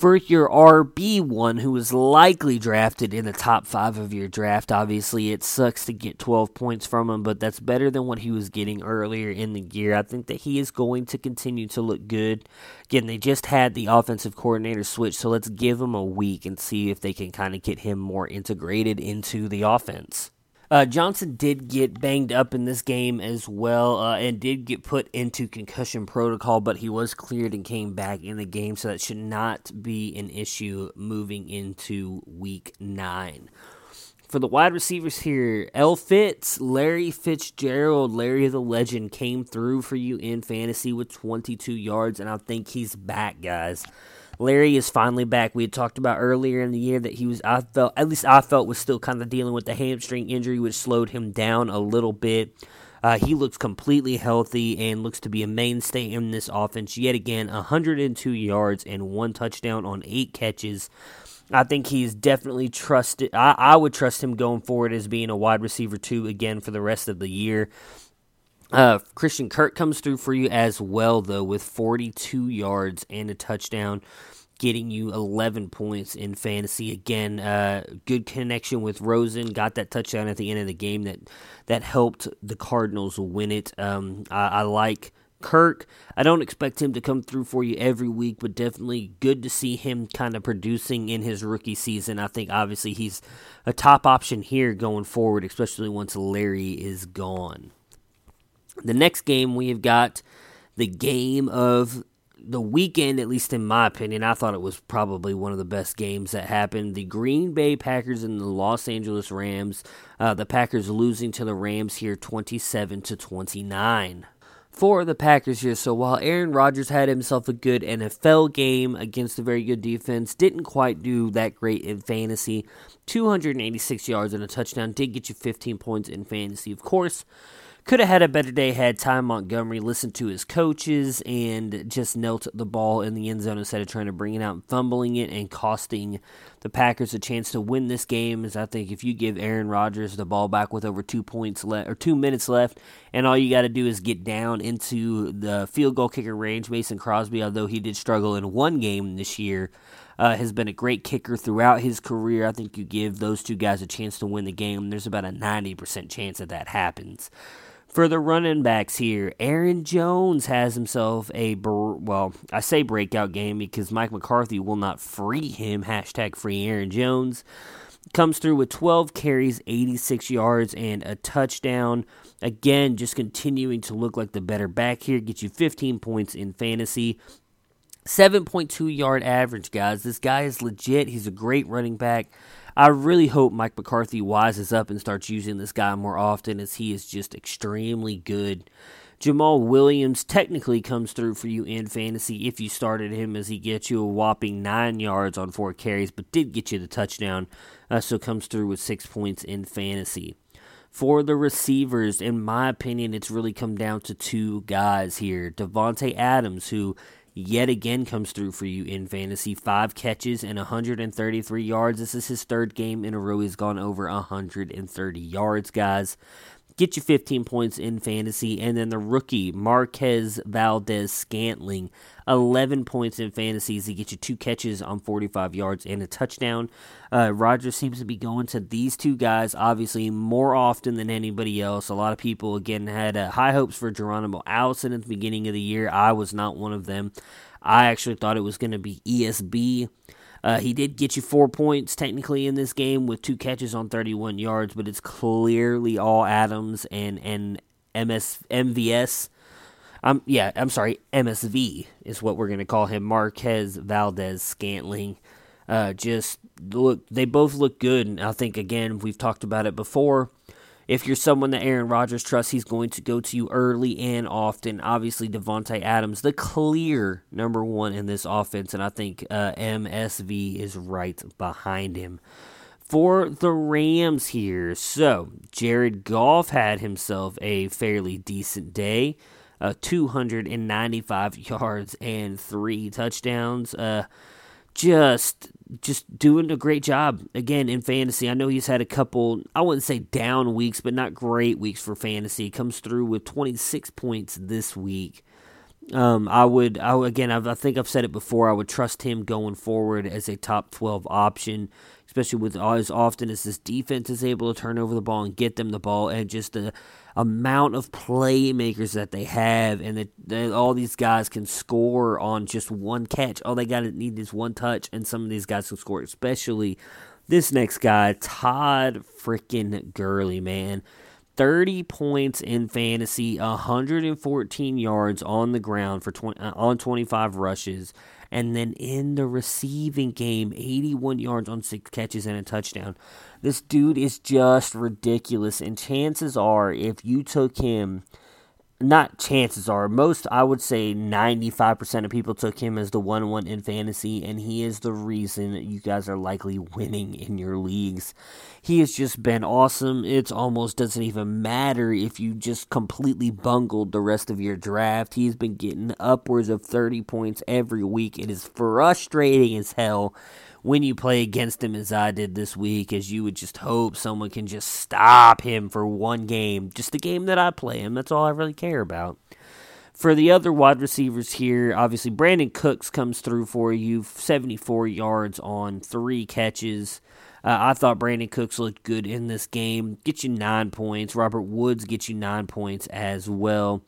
for your RB1 who is likely drafted in the top five of your draft. Obviously, it sucks to get 12 points from him, but that's better than what he was getting earlier in the year. I think that he is going to continue to look good. Again, they just had the offensive coordinator switch, so let's give him a week and see if they can kind of get him more integrated into the offense. Uh, Johnson did get banged up in this game as well uh, and did get put into concussion protocol, but he was cleared and came back in the game, so that should not be an issue moving into week nine. for the wide receivers here, L. Fitz, Larry Fitzgerald, Larry the Legend came through for you in fantasy with 22 yards, and I think he's back, guys. Larry is finally back. We had talked about earlier in the year that he was, I felt, at least I felt, was still kind of dealing with the hamstring injury, which slowed him down a little bit. Uh, he looks completely healthy and looks to be a mainstay in this offense. Yet again, 102 yards and one touchdown on eight catches. I think he's definitely trusted. I, I would trust him going forward as being a wide receiver two again for the rest of the year. Uh, Christian Kirk comes through for you as well, though, with 42 yards and a touchdown getting you 11 points in fantasy. Again, uh, good connection with Rosen. Got that touchdown at the end of the game that that helped the Cardinals win it. Um, I, I like Kirk. I don't expect him to come through for you every week, but definitely good to see him kind of producing in his rookie season. I think obviously he's a top option here going forward, especially once Larry is gone. The next game we have got the game of the weekend, at least in my opinion, I thought it was probably one of the best games that happened. The Green Bay Packers and the Los Angeles Rams. Uh, the Packers losing to the Rams here, twenty-seven to twenty-nine. For the Packers here, so while Aaron Rodgers had himself a good NFL game against a very good defense, didn't quite do that great in fantasy. 286 yards and a touchdown did get you 15 points in fantasy. Of course, could have had a better day had Ty Montgomery listened to his coaches and just knelt the ball in the end zone instead of trying to bring it out and fumbling it and costing the Packers a chance to win this game. As I think if you give Aaron Rodgers the ball back with over two points left or two minutes left, and all you got to do is get down into the field goal kicker range, Mason Crosby, although he did struggle in one game this year. Uh, has been a great kicker throughout his career. I think you give those two guys a chance to win the game. There's about a 90% chance that that happens. For the running backs here, Aaron Jones has himself a, well, I say breakout game because Mike McCarthy will not free him. Hashtag free Aaron Jones. Comes through with 12 carries, 86 yards, and a touchdown. Again, just continuing to look like the better back here. Get you 15 points in fantasy. 7.2 yard average, guys. This guy is legit. He's a great running back. I really hope Mike McCarthy wises up and starts using this guy more often as he is just extremely good. Jamaal Williams technically comes through for you in fantasy if you started him as he gets you a whopping nine yards on four carries, but did get you the touchdown, uh, so comes through with six points in fantasy. For the receivers, in my opinion, it's really come down to two guys here. Davante Adams, who yet again comes through for you in fantasy. Five catches and 133 yards. This is his third game in a row. He's gone over 130 yards, guys. Get you 15 points in fantasy. And then the rookie, Marquez Valdes-Scantling, 11 points in fantasies. He gets you two catches on 45 yards and a touchdown. Uh, Rodgers seems to be going to these two guys, obviously, more often than anybody else. A lot of people, again, had uh, high hopes for Geronimo Allison at the beginning of the year. I was not one of them. I actually thought it was going to be ESB. Uh, he did get you four points technically in this game with two catches on 31 yards, but it's clearly all Adams and and MS MVS. Um, yeah, I'm sorry, MSV is what we're gonna call him. Marquez Valdes-Scantling. Uh, just look, they both look good, and I think again we've talked about it before. If you're someone that Aaron Rodgers trusts, he's going to go to you early and often. Obviously, Davante Adams, the clear number one in this offense, and I think uh, MSV is right behind him. For the Rams here, so Jared Goff had himself a fairly decent day. Uh, 295 yards and three touchdowns. Uh, just just doing a great job again in fantasy. I know he's had a couple, I wouldn't say down weeks, but not great weeks for fantasy. Comes through with 26 points this week. Um, I would, I again, I've, i think I've said it before. I would trust him going forward as a top 12 option, especially with as often as this defense is able to turn over the ball and get them the ball, and just the amount of playmakers that they have, and that, all these guys can score on just one catch. All they got to need is one touch, and some of these guys can score. Especially this next guy, Todd freaking Gurley, man. 30 points in fantasy, 114 yards on the ground for 20, uh, on 25 rushes, and then in the receiving game, 81 yards on six catches and a touchdown. This dude is just ridiculous, and chances are, if you took him not chances are, most I would say 95% of people took him as the 1 1 in fantasy, and he is the reason you guys are likely winning in your leagues. He has just been awesome. It almost doesn't even matter if you just completely bungled the rest of your draft. He's been getting upwards of 30 points every week. It is frustrating as hell when you play against him as I did this week, as you would just hope someone can just stop him for one game, just the game that I play him. That's all I really care about. For the other wide receivers here, obviously Brandin Cooks comes through for you, 74 yards on three catches. Uh, I thought Brandin Cooks looked good in this game. Get you nine points. Robert Woods gets you nine points as well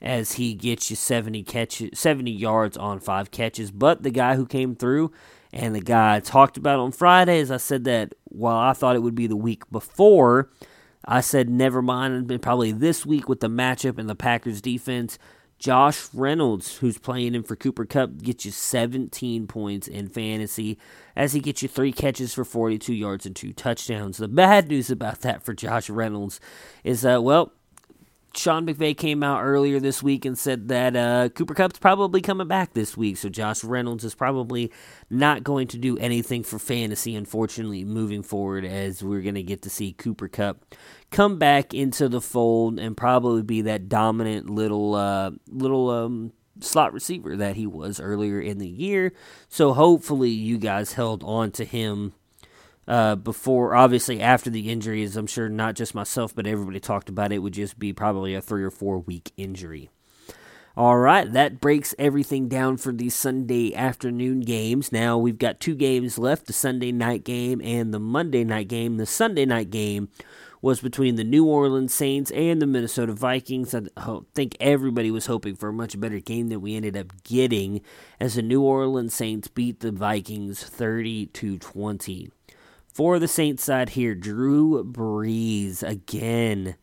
as he gets you 70 catches, 70 yards on five catches. But the guy who came through and the guy I talked about on Friday is I said that while I thought it would be the week before, I said never mind, and probably this week with the matchup and the Packers defense. Josh Reynolds, who's playing in for Cooper Kupp, gets you 17 points in fantasy as he gets you three catches for 42 yards and two touchdowns. The bad news about that for Josh Reynolds is that, well, Sean McVay came out earlier this week and said that uh, Cooper Kupp's probably coming back this week, so Josh Reynolds is probably not going to do anything for fantasy, unfortunately, moving forward, as we're going to get to see Cooper Kupp come back into the fold and probably be that dominant little uh, little um, slot receiver that he was earlier in the year. So hopefully, you guys held on to him uh, before, obviously, after the injuries, I'm sure not just myself, but everybody talked about it, would just be probably a three or four week injury. All right, that breaks everything down for the Sunday afternoon games. Now we've got two games left the Sunday night game and the Monday night game. The Sunday night game was between the New Orleans Saints and the Minnesota Vikings. I think everybody was hoping for a much better game than we ended up getting as the New Orleans Saints beat the Vikings 30 to 20. For the Saints side here, Drew Brees again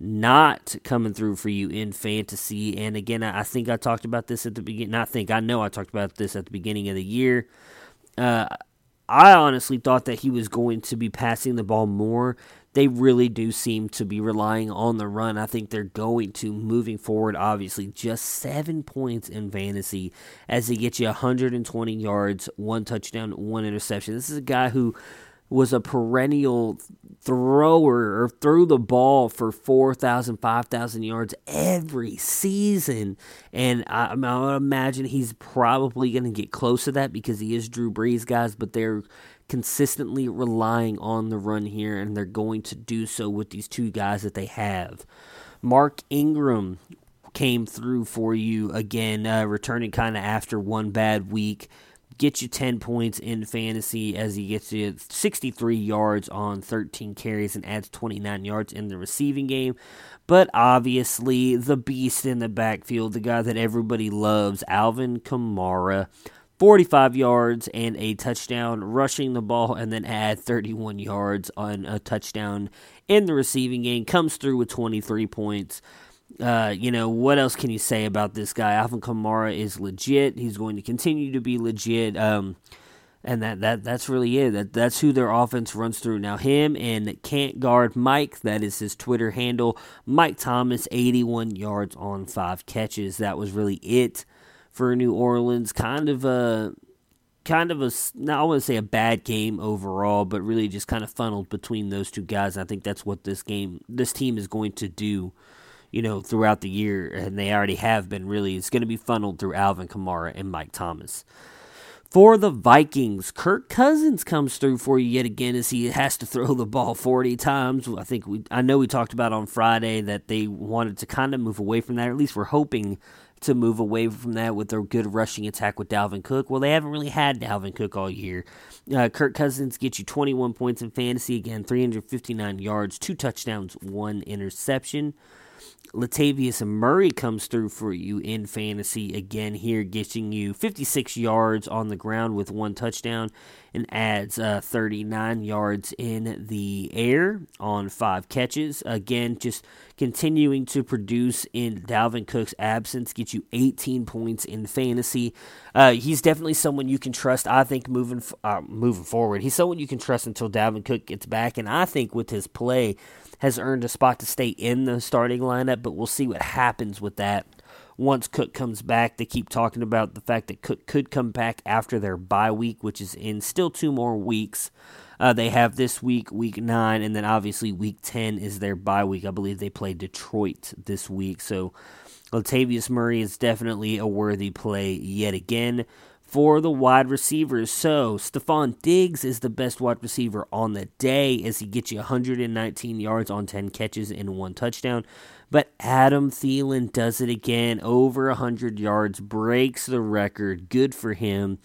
not coming through for you in fantasy. And again, I think I talked about this at the beginning. Not think I know I talked about this at the beginning of the year. Uh, I honestly thought that he was going to be passing the ball more. They really do seem to be relying on the run. I think they're going to moving forward. Obviously, just seven points in fantasy as they get you 120 yards, one touchdown, one interception. This is a guy who was a perennial thrower or threw the ball for 4,000, 5,000 yards every season. And I, I, would imagine he's probably going to get close to that because he is Drew Brees, guys, but they're consistently relying on the run here, and they're going to do so with these two guys that they have. Mark Ingram came through for you again, uh, returning kind of after one bad week get you 10 points in fantasy as he gets you 63 yards on 13 carries and adds 29 yards in the receiving game. But obviously, the beast in the backfield, the guy that everybody loves, Alvin Kamara. 45 yards and a touchdown rushing the ball, and then add 31 yards on a touchdown in the receiving game. Comes through with 23 points. Uh, you know, what else can you say about this guy? Alvin Kamara is legit. He's going to continue to be legit. Um, and that, that that's really it. That that's who their offense runs through. Now him and can't guard Mike, that is his Twitter handle. Mike Thomas, 81 yards on five catches. That was really it for New Orleans. Kind of a kind of a not I want to say a bad game overall, but really just kind of funneled between those two guys. I think that's what this game this team is going to do you know, throughout the year, and they already have been really. It's going to be funneled through Alvin Kamara and Mike Thomas. For the Vikings, Kirk Cousins comes through for you yet again as he has to throw the ball 40 times. I think we, I know we talked about on Friday that they wanted to kind of move away from that, or at least we're hoping to move away from that with their good rushing attack with Dalvin Cook. Well, they haven't really had Dalvin Cook all year. Uh, Kirk Cousins gets you 21 points in fantasy, again, 359 yards, two touchdowns, one interception. Latavius Murray comes through for you in fantasy again here, getting you 56 yards on the ground with one touchdown and adds uh, 39 yards in the air on five catches. Again, just continuing to produce in Dalvin Cook's absence, get you 18 points in fantasy. Uh, he's definitely someone you can trust. I think moving uh, moving forward, he's someone you can trust until Dalvin Cook gets back, and I think with his play has earned a spot to stay in the starting lineup, but we'll see what happens with that once Cook comes back. They keep talking about the fact that Cook could come back after their bye week, which is in still two more weeks. Uh, they have this week, week nine, and then obviously week 10 is their bye week. I believe they play Detroit this week. So Latavius Murray is definitely a worthy play yet again for the wide receivers. So, Stefon Diggs is the best wide receiver on the day as he gets you 119 yards on 10 catches and one touchdown. But Adam Thielen does it again, over 100 yards, breaks the record. Good for him.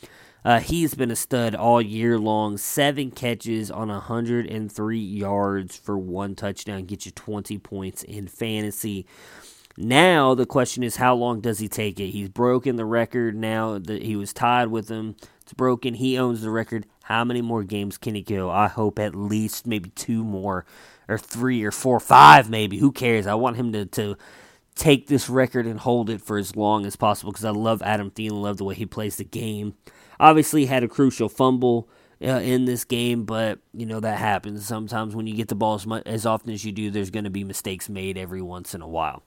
Uh, he's been a stud all year long. Seven catches on 103 yards for one touchdown, get you 20 points in fantasy. Now the question is, how long does he take it? He's broken the record now that he was tied with him. It's broken. He owns the record. How many more games can he go? I hope at least maybe two more, or three, or four, five, maybe. Who cares? I want him to to take this record and hold it for as long as possible because I love Adam Thielen. Love the way he plays the game. Obviously, had a crucial fumble uh, in this game, but you know that happens sometimes when you get the ball as, much, as often as you do. There's going to be mistakes made every once in a while.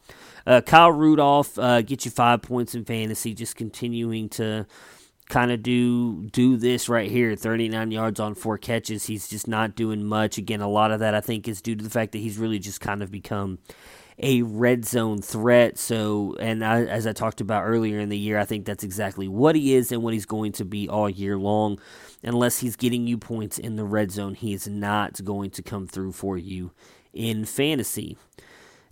Uh, Kyle Rudolph uh, gets you five points in fantasy, just continuing to kind of do do this right here 39 yards on four catches. He's just not doing much. Again a lot of that i think is due to the fact that he's really just kind of become a red zone threat. So and I, as i talked about earlier in the year i think that's exactly what he is and what he's going to be all year long. Unless he's getting you points in the red zone, he is not going to come through for you in fantasy.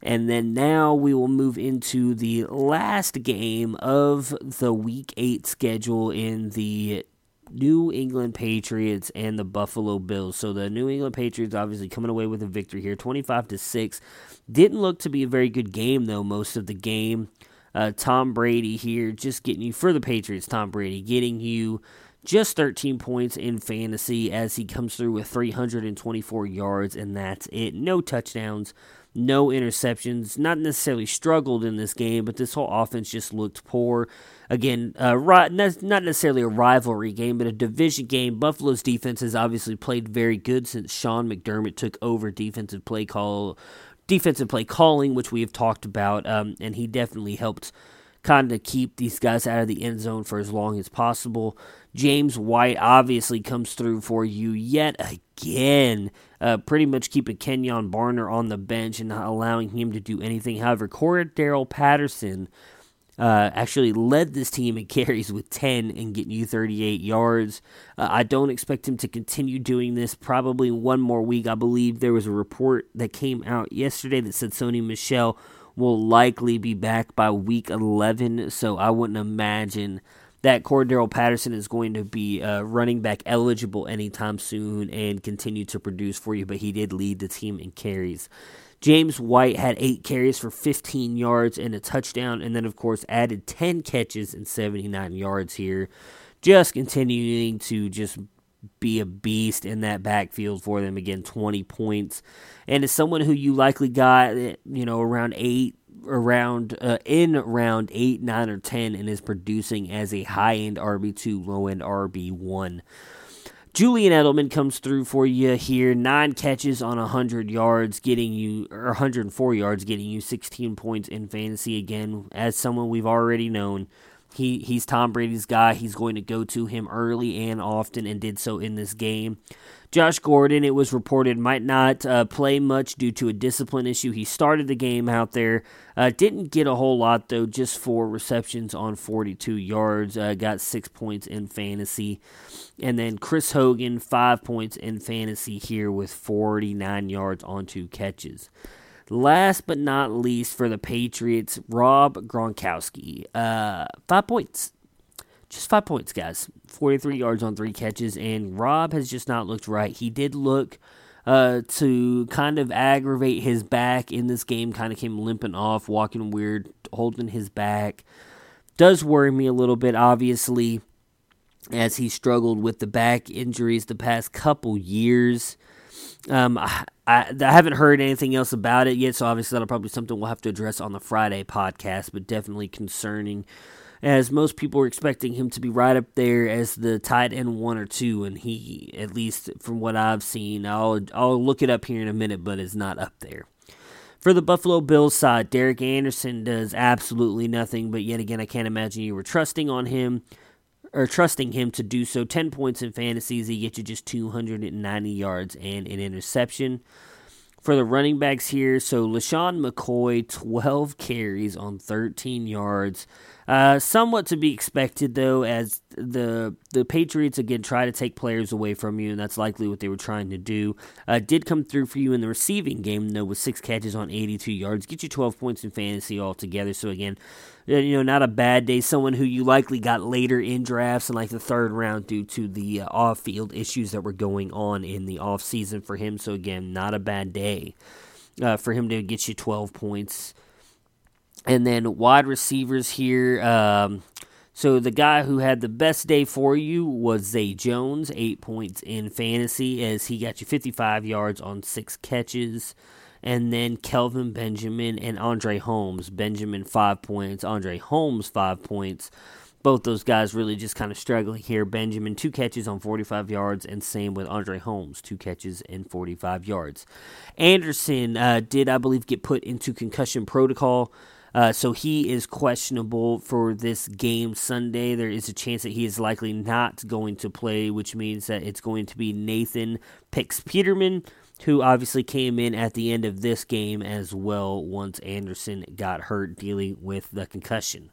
And then now we will move into the last game of the week eight schedule in the New England Patriots and the Buffalo Bills. So the New England Patriots obviously coming away with a victory here, 25 to 6. Didn't look to be a very good game though most of the game. Uh, Tom Brady here just getting you for the Patriots, Tom Brady getting you just 13 points in fantasy as he comes through with 324 yards, and that's it. No touchdowns, no interceptions. Not necessarily struggled in this game, but this whole offense just looked poor. Again, uh, not necessarily a rivalry game, but a division game. Buffalo's defense has obviously played very good since Sean McDermott took over defensive play call, defensive play calling, which we have talked about, um, and he definitely helped kind of keep these guys out of the end zone for as long as possible. James White obviously comes through for you yet again, uh, pretty much keeping Kenjon Barner on the bench and not allowing him to do anything. However, Cordarrelle Patterson uh, actually led this team in carries with 10 and getting you 38 yards. Uh, I don't expect him to continue doing this probably one more week. I believe there was a report that came out yesterday that said Sony Michel will likely be back by week 11, so I wouldn't imagine that Cordarrelle Patterson is going to be uh, running back eligible anytime soon and continue to produce for you, but he did lead the team in carries. James White had eight carries for 15 yards and a touchdown, and then, of course, added 10 catches and 79 yards here. Just continuing to just be a beast in that backfield for them. Again, 20 points. And as someone who you likely got, you know, around eight around uh, in round 8, 9 or 10 and is producing as a high-end RB2, low-end RB1. Julian Edelman comes through for you here. Nine catches on 100 yards, getting you, or 104 yards, getting you 16 points in fantasy. Again, as someone we've already known, he he's Tom Brady's guy. He's going to go to him early and often, and did so in this game. Josh Gordon, it was reported, might not uh, play much due to a discipline issue. He started the game out there, uh, didn't get a whole lot though, just four receptions on 42 yards. Uh, got six points in fantasy, and then Chris Hogan five points in fantasy here with 49 yards on two catches. Last but not least for the Patriots, Rob Gronkowski. Uh, five points. Just five points, guys. 43 yards on three catches, and Rob has just not looked right. He did look uh, to kind of aggravate his back in this game. Kind of came limping off, walking weird, holding his back. Does worry me a little bit, obviously, as he struggled with the back injuries the past couple years. Um, I, I, I, haven't heard anything else about it yet, so obviously that'll probably be something we'll have to address on the Friday podcast, but definitely concerning as most people were expecting him to be right up there as the tight end one or two, and he, at least from what I've seen, I'll I'll look it up here in a minute, but is not up there. For the Buffalo Bills side, Derek Anderson does absolutely nothing, but yet again, I can't imagine you were trusting on him or trusting him to do so. 10 points in fantasies, he gets you just 290 yards and an interception for the running backs here. So LeSean McCoy, 12 carries on 13 yards. Uh, somewhat to be expected, though, as the the Patriots again try to take players away from you, and that's likely what they were trying to do. Uh, did come through for you in the receiving game, though, with six catches on 82 yards, get you 12 points in fantasy altogether. So again, you know, not a bad day. Someone who you likely got later in drafts in like the third round due to the uh, off field issues that were going on in the off season for him. So again, not a bad day uh, for him to get you 12 points. And then wide receivers here. Um, so the guy who had the best day for you was Zay Jones, eight points in fantasy, as he got you 55 yards on six catches. And then Kelvin Benjamin and Andre Holmes. Benjamin, five points. Andre Holmes, five points. Both those guys really just kind of struggling here. Benjamin, two catches on 45 yards, and same with Andre Holmes, two catches and 45 yards. Anderson uh, did, I believe, get put into concussion protocol. Uh, so he is questionable for this game Sunday. There is a chance that he is likely not going to play, which means that it's going to be Nathan Pix Peterman, who obviously came in at the end of this game as well once Anderson got hurt dealing with the concussion.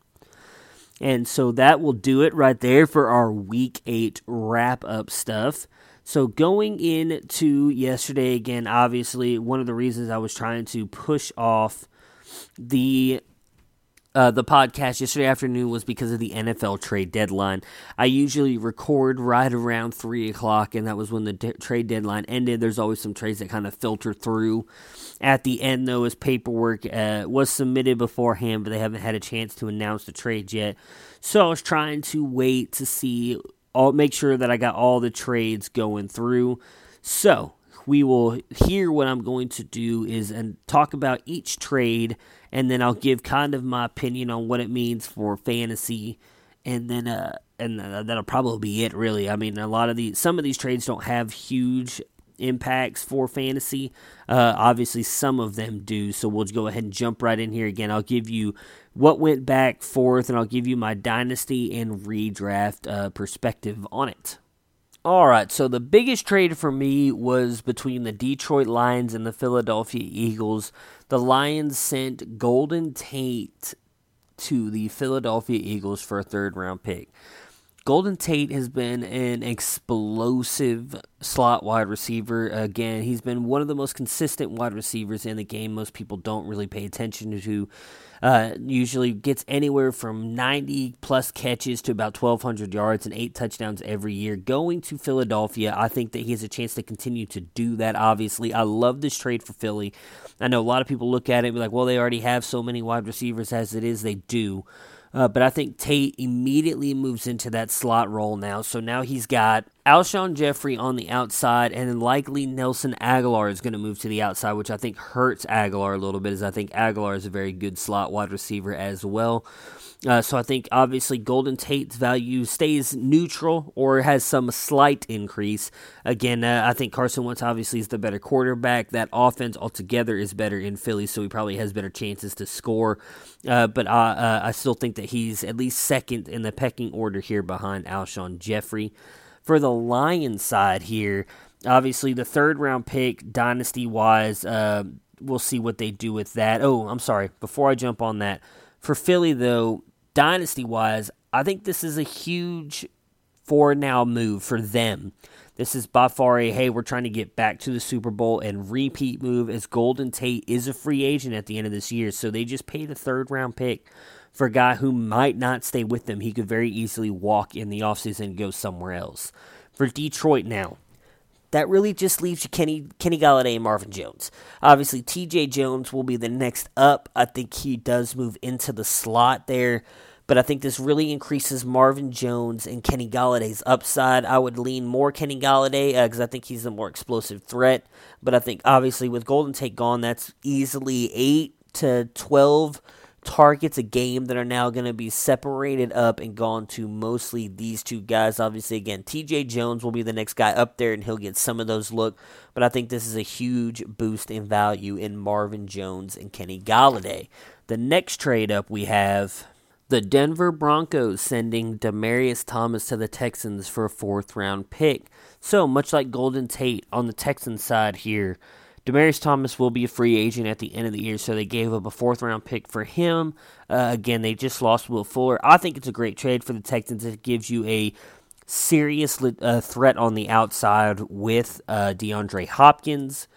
And so that will do it right there for our week eight wrap up stuff. So going into yesterday again, obviously one of the reasons I was trying to push off the uh, the podcast yesterday afternoon was because of the NFL trade deadline. I usually record right around 3 o'clock, and that was when the de- trade deadline ended. There's always some trades that kind of filter through. At the end, though, as paperwork uh, was submitted beforehand, but they haven't had a chance to announce the trades yet. So I was trying to wait to see, all, make sure that I got all the trades going through. So we will hear what I'm going to do is and talk about each trade and then I'll give kind of my opinion on what it means for fantasy, and then uh, and uh, that'll probably be it. Really, I mean, a lot of these, some of these trades don't have huge impacts for fantasy. Uh, obviously, some of them do. So we'll go ahead and jump right in here again. I'll give you what went back forth, and I'll give you my dynasty and redraft uh, perspective on it. All right, so the biggest trade for me was between the Detroit Lions and the Philadelphia Eagles. The Lions sent Golden Tate to the Philadelphia Eagles for a third round pick. Golden Tate has been an explosive slot wide receiver. Again, he's been one of the most consistent wide receivers in the game. Most people don't really pay attention to uh, usually gets anywhere from 90 plus catches to about 1,200 yards and eight touchdowns every year. Going to Philadelphia, I think that he has a chance to continue to do that, obviously. I love this trade for Philly. I know a lot of people look at it and be like, well, they already have so many wide receivers as it is. They do. Uh, but I think Tate immediately moves into that slot role now. So now he's got Alshon Jeffery on the outside, and then likely Nelson Agholor is going to move to the outside, which I think hurts Agholor a little bit, as I think Agholor is a very good slot wide receiver as well. Uh, so I think obviously Golden Tate's value stays neutral or has some slight increase. Again, uh, I think Carson Wentz obviously is the better quarterback. That offense altogether is better in Philly, so he probably has better chances to score. Uh, but I, uh, I still think that he's at least second in the pecking order here behind Alshon Jeffery. For the Lions side here, obviously the third round pick, dynasty wise, uh, we'll see what they do with that. Oh, I'm sorry. Before I jump on that, for Philly though, dynasty wise, I think this is a huge for now move for them. This is by far a hey, we're trying to get back to the Super Bowl and repeat move as Golden Tate is a free agent at the end of this year. So they just paid a third round pick for a guy who might not stay with them. He could very easily walk in the offseason and go somewhere else. For Detroit now, that really just leaves you Kenny Kenny Golladay and Marvin Jones. Obviously, T.J. Jones will be the next up. I think he does move into the slot there, but I think this really increases Marvin Jones and Kenny Golladay's upside. I would lean more Kenny Golladay because uh, I think he's a more explosive threat. But I think obviously with Golden Tate gone, that's easily eight to twelve targets a game that are now going to be separated up and gone to mostly these two guys. Obviously, again, TJ Jones will be the next guy up there and he'll get some of those look, but I think this is a huge boost in value in Marvin Jones and Kenny Golladay. The next trade up we have the Denver Broncos sending Demaryius Thomas to the Texans for a fourth round pick. So, much like Golden Tate on the Texans side here, Demaryius Thomas will be a free agent at the end of the year, so they gave up a fourth round pick for him. Uh, again, they just lost Will Fuller. I think it's a great trade for the Texans. It gives you a serious uh, threat on the outside with uh, DeAndre Hopkins.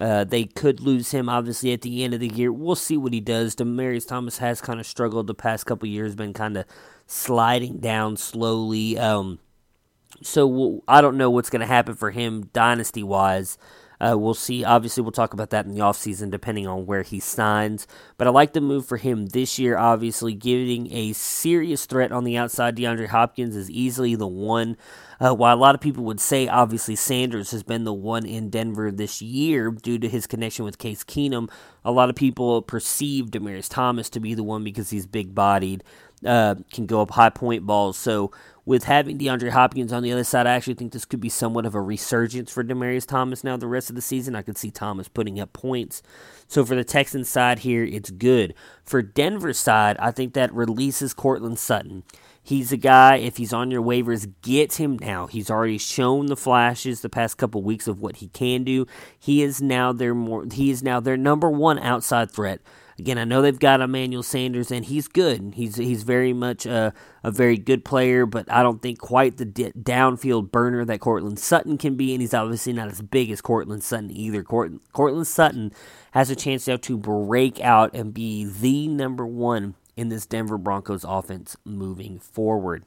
Uh, they could lose him obviously at the end of the year. We'll see what he does. Demaryius Thomas has kind of struggled the past couple years, been kind of sliding down slowly. Um, so we'll, I don't know what's going to happen for him dynasty wise. Uh, we'll see. Obviously, we'll talk about that in the offseason depending on where he signs. But I like the move for him this year, obviously, giving a serious threat on the outside. DeAndre Hopkins is easily the one. Uh, while a lot of people would say, obviously, Sanders has been the one in Denver this year due to his connection with Case Keenum, a lot of people perceive Demaryius Thomas to be the one because he's big bodied, uh, can go up high point balls. So with having DeAndre Hopkins on the other side, I actually think this could be somewhat of a resurgence for Demaryius Thomas now the rest of the season. I could see Thomas putting up points. So for the Texans side here, it's good. For Denver side, I think that releases Courtland Sutton. He's a guy, if he's on your waivers, get him now. He's already shown the flashes the past couple weeks of what he can do. He is now their more he is now their number one outside threat. Again, I know they've got Emmanuel Sanders, and he's good. He's he's very much a, a very good player, but I don't think quite the downfield burner that Courtland Sutton can be, and he's obviously not as big as Courtland Sutton either. Court, Courtland Sutton has a chance now to break out and be the number one in this Denver Broncos offense moving forward.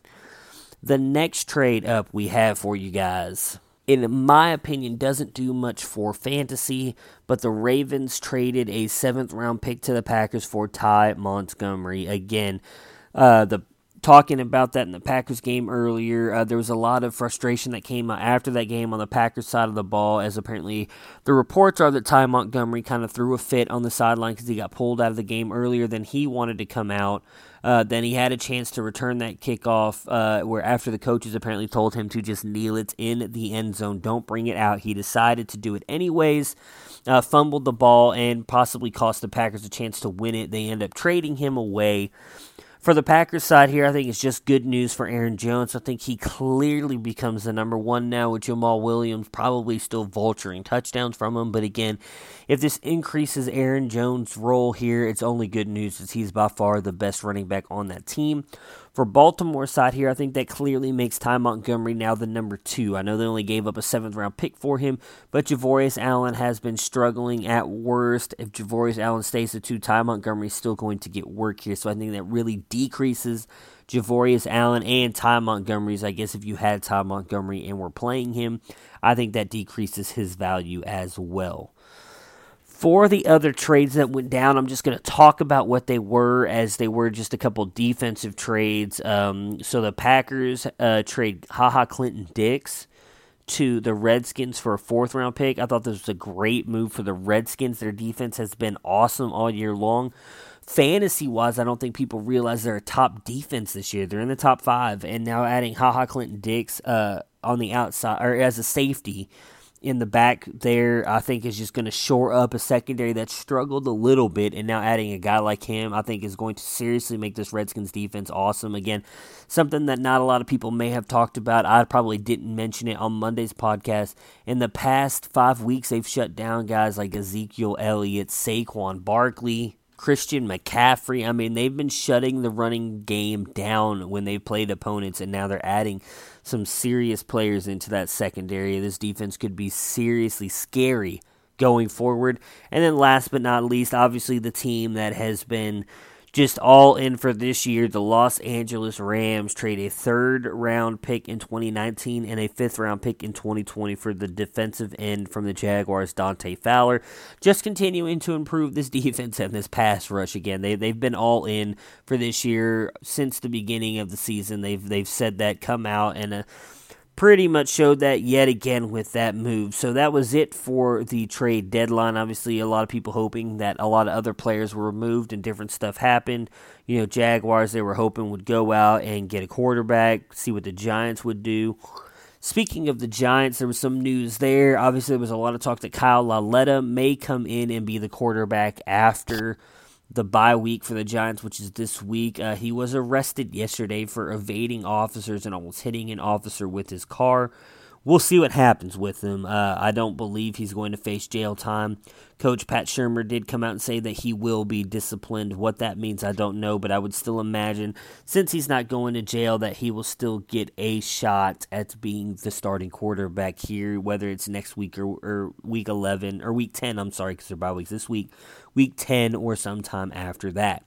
The next trade up we have for you guys in my opinion, doesn't do much for fantasy, but the Ravens traded a seventh round pick to the Packers for Ty Montgomery. Again, uh, the talking about that in the Packers game earlier. Uh, there was a lot of frustration that came after that game on the Packers side of the ball, as apparently the reports are that Ty Montgomery kind of threw a fit on the sideline because he got pulled out of the game earlier than he wanted to come out. Uh, then he had a chance to return that kickoff, uh, where after the coaches apparently told him to just kneel it in the end zone, don't bring it out. He decided to do it anyways, uh, fumbled the ball, and possibly cost the Packers a chance to win it. They end up trading him away. For the Packers side here, I think it's just good news for Aaron Jones. I think he clearly becomes the number one now with Jamaal Williams probably still vulturing touchdowns from him. But again, if this increases Aaron Jones' role here, it's only good news as he's by far the best running back on that team. For Baltimore side here, I think that clearly makes Ty Montgomery now the number two. I know they only gave up a seventh round pick for him, but Javorius Allen has been struggling at worst. If Javorius Allen stays the two, Ty Montgomery is still going to get work here. So I think that really decreases Javorius Allen and Ty Montgomery's. I guess if you had Ty Montgomery and were playing him, I think that decreases his value as well. For the other trades that went down, I'm just going to talk about what they were as they were just a couple defensive trades. Um, so the Packers uh, trade Ha Ha Clinton Dix to the Redskins for a fourth round pick. I thought this was a great move for the Redskins. Their defense has been awesome all year long. Fantasy wise, I don't think people realize they're a top defense this year. They're in the top five, and now adding Ha Ha Clinton Dix uh, on the outside or as a safety in the back there, I think is just going to shore up a secondary that struggled a little bit, and now adding a guy like him, I think is going to seriously make this Redskins defense awesome. Again, something that not a lot of people may have talked about. I probably didn't mention it on Monday's podcast. In the past five weeks, they've shut down guys like Ezekiel Elliott, Saquon Barkley, Christian McCaffrey. I mean, they've been shutting the running game down when they played opponents, and now they're adding some serious players into that secondary. This defense could be seriously scary going forward. And then, last but not least, obviously, the team that has been just all in for this year. The Los Angeles Rams trade a third round pick in 2019 and a fifth round pick in 2020 for the defensive end from the Jaguars, Dante Fowler. Just continuing to improve this defense and this pass rush again. They, they've been all in for this year since the beginning of the season. They've, they've said that, come out and. Uh, pretty much showed that yet again with that move. So that was it for the trade deadline. Obviously, a lot of people hoping that a lot of other players were removed and different stuff happened. You know, Jaguars, they were hoping would go out and get a quarterback, see what the Giants would do. Speaking of the Giants, there was some news there. Obviously, there was a lot of talk that Kyle Lauletta may come in and be the quarterback after the bye week for the Giants, which is this week. Uh, he was arrested yesterday for evading officers and almost hitting an officer with his car. We'll see what happens with him. Uh, I don't believe he's going to face jail time. Coach Pat Shurmur did come out and say that he will be disciplined. What that means, I don't know, but I would still imagine, since he's not going to jail, that he will still get a shot at being the starting quarterback here, whether it's next week or, or week 11, or week 10, I'm sorry, because they're bye weeks this week, week 10 or sometime after that.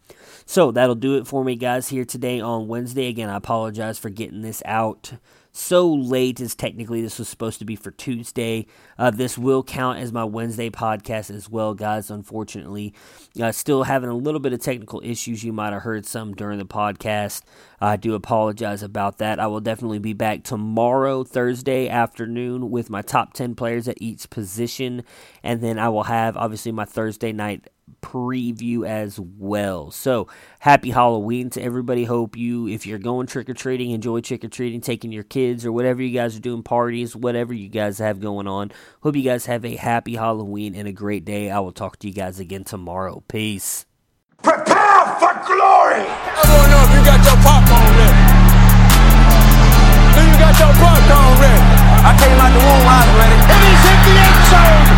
So that'll do it for me, guys, here today on Wednesday. Again, I apologize for getting this out so late as technically this was supposed to be for Tuesday. Uh, this will count as my Wednesday podcast as well, guys. Unfortunately, uh, still having a little bit of technical issues. You might have heard some during the podcast. I do apologize about that. I will definitely be back tomorrow, Thursday afternoon, with my top 10 players at each position. And then I will have, obviously, my Thursday night preview as well. So, happy Halloween to everybody. Hope you, if you're going trick or treating, enjoy trick or treating, taking your kids or whatever you guys are doing, parties, whatever you guys have going on. Hope you guys have a happy Halloween and a great day. I will talk to you guys again tomorrow. Peace. Prepare for glory! I don't know if you got your popcorn ready. Do you got your popcorn ready? I came out the womb, I was ready. And he's hit the end zone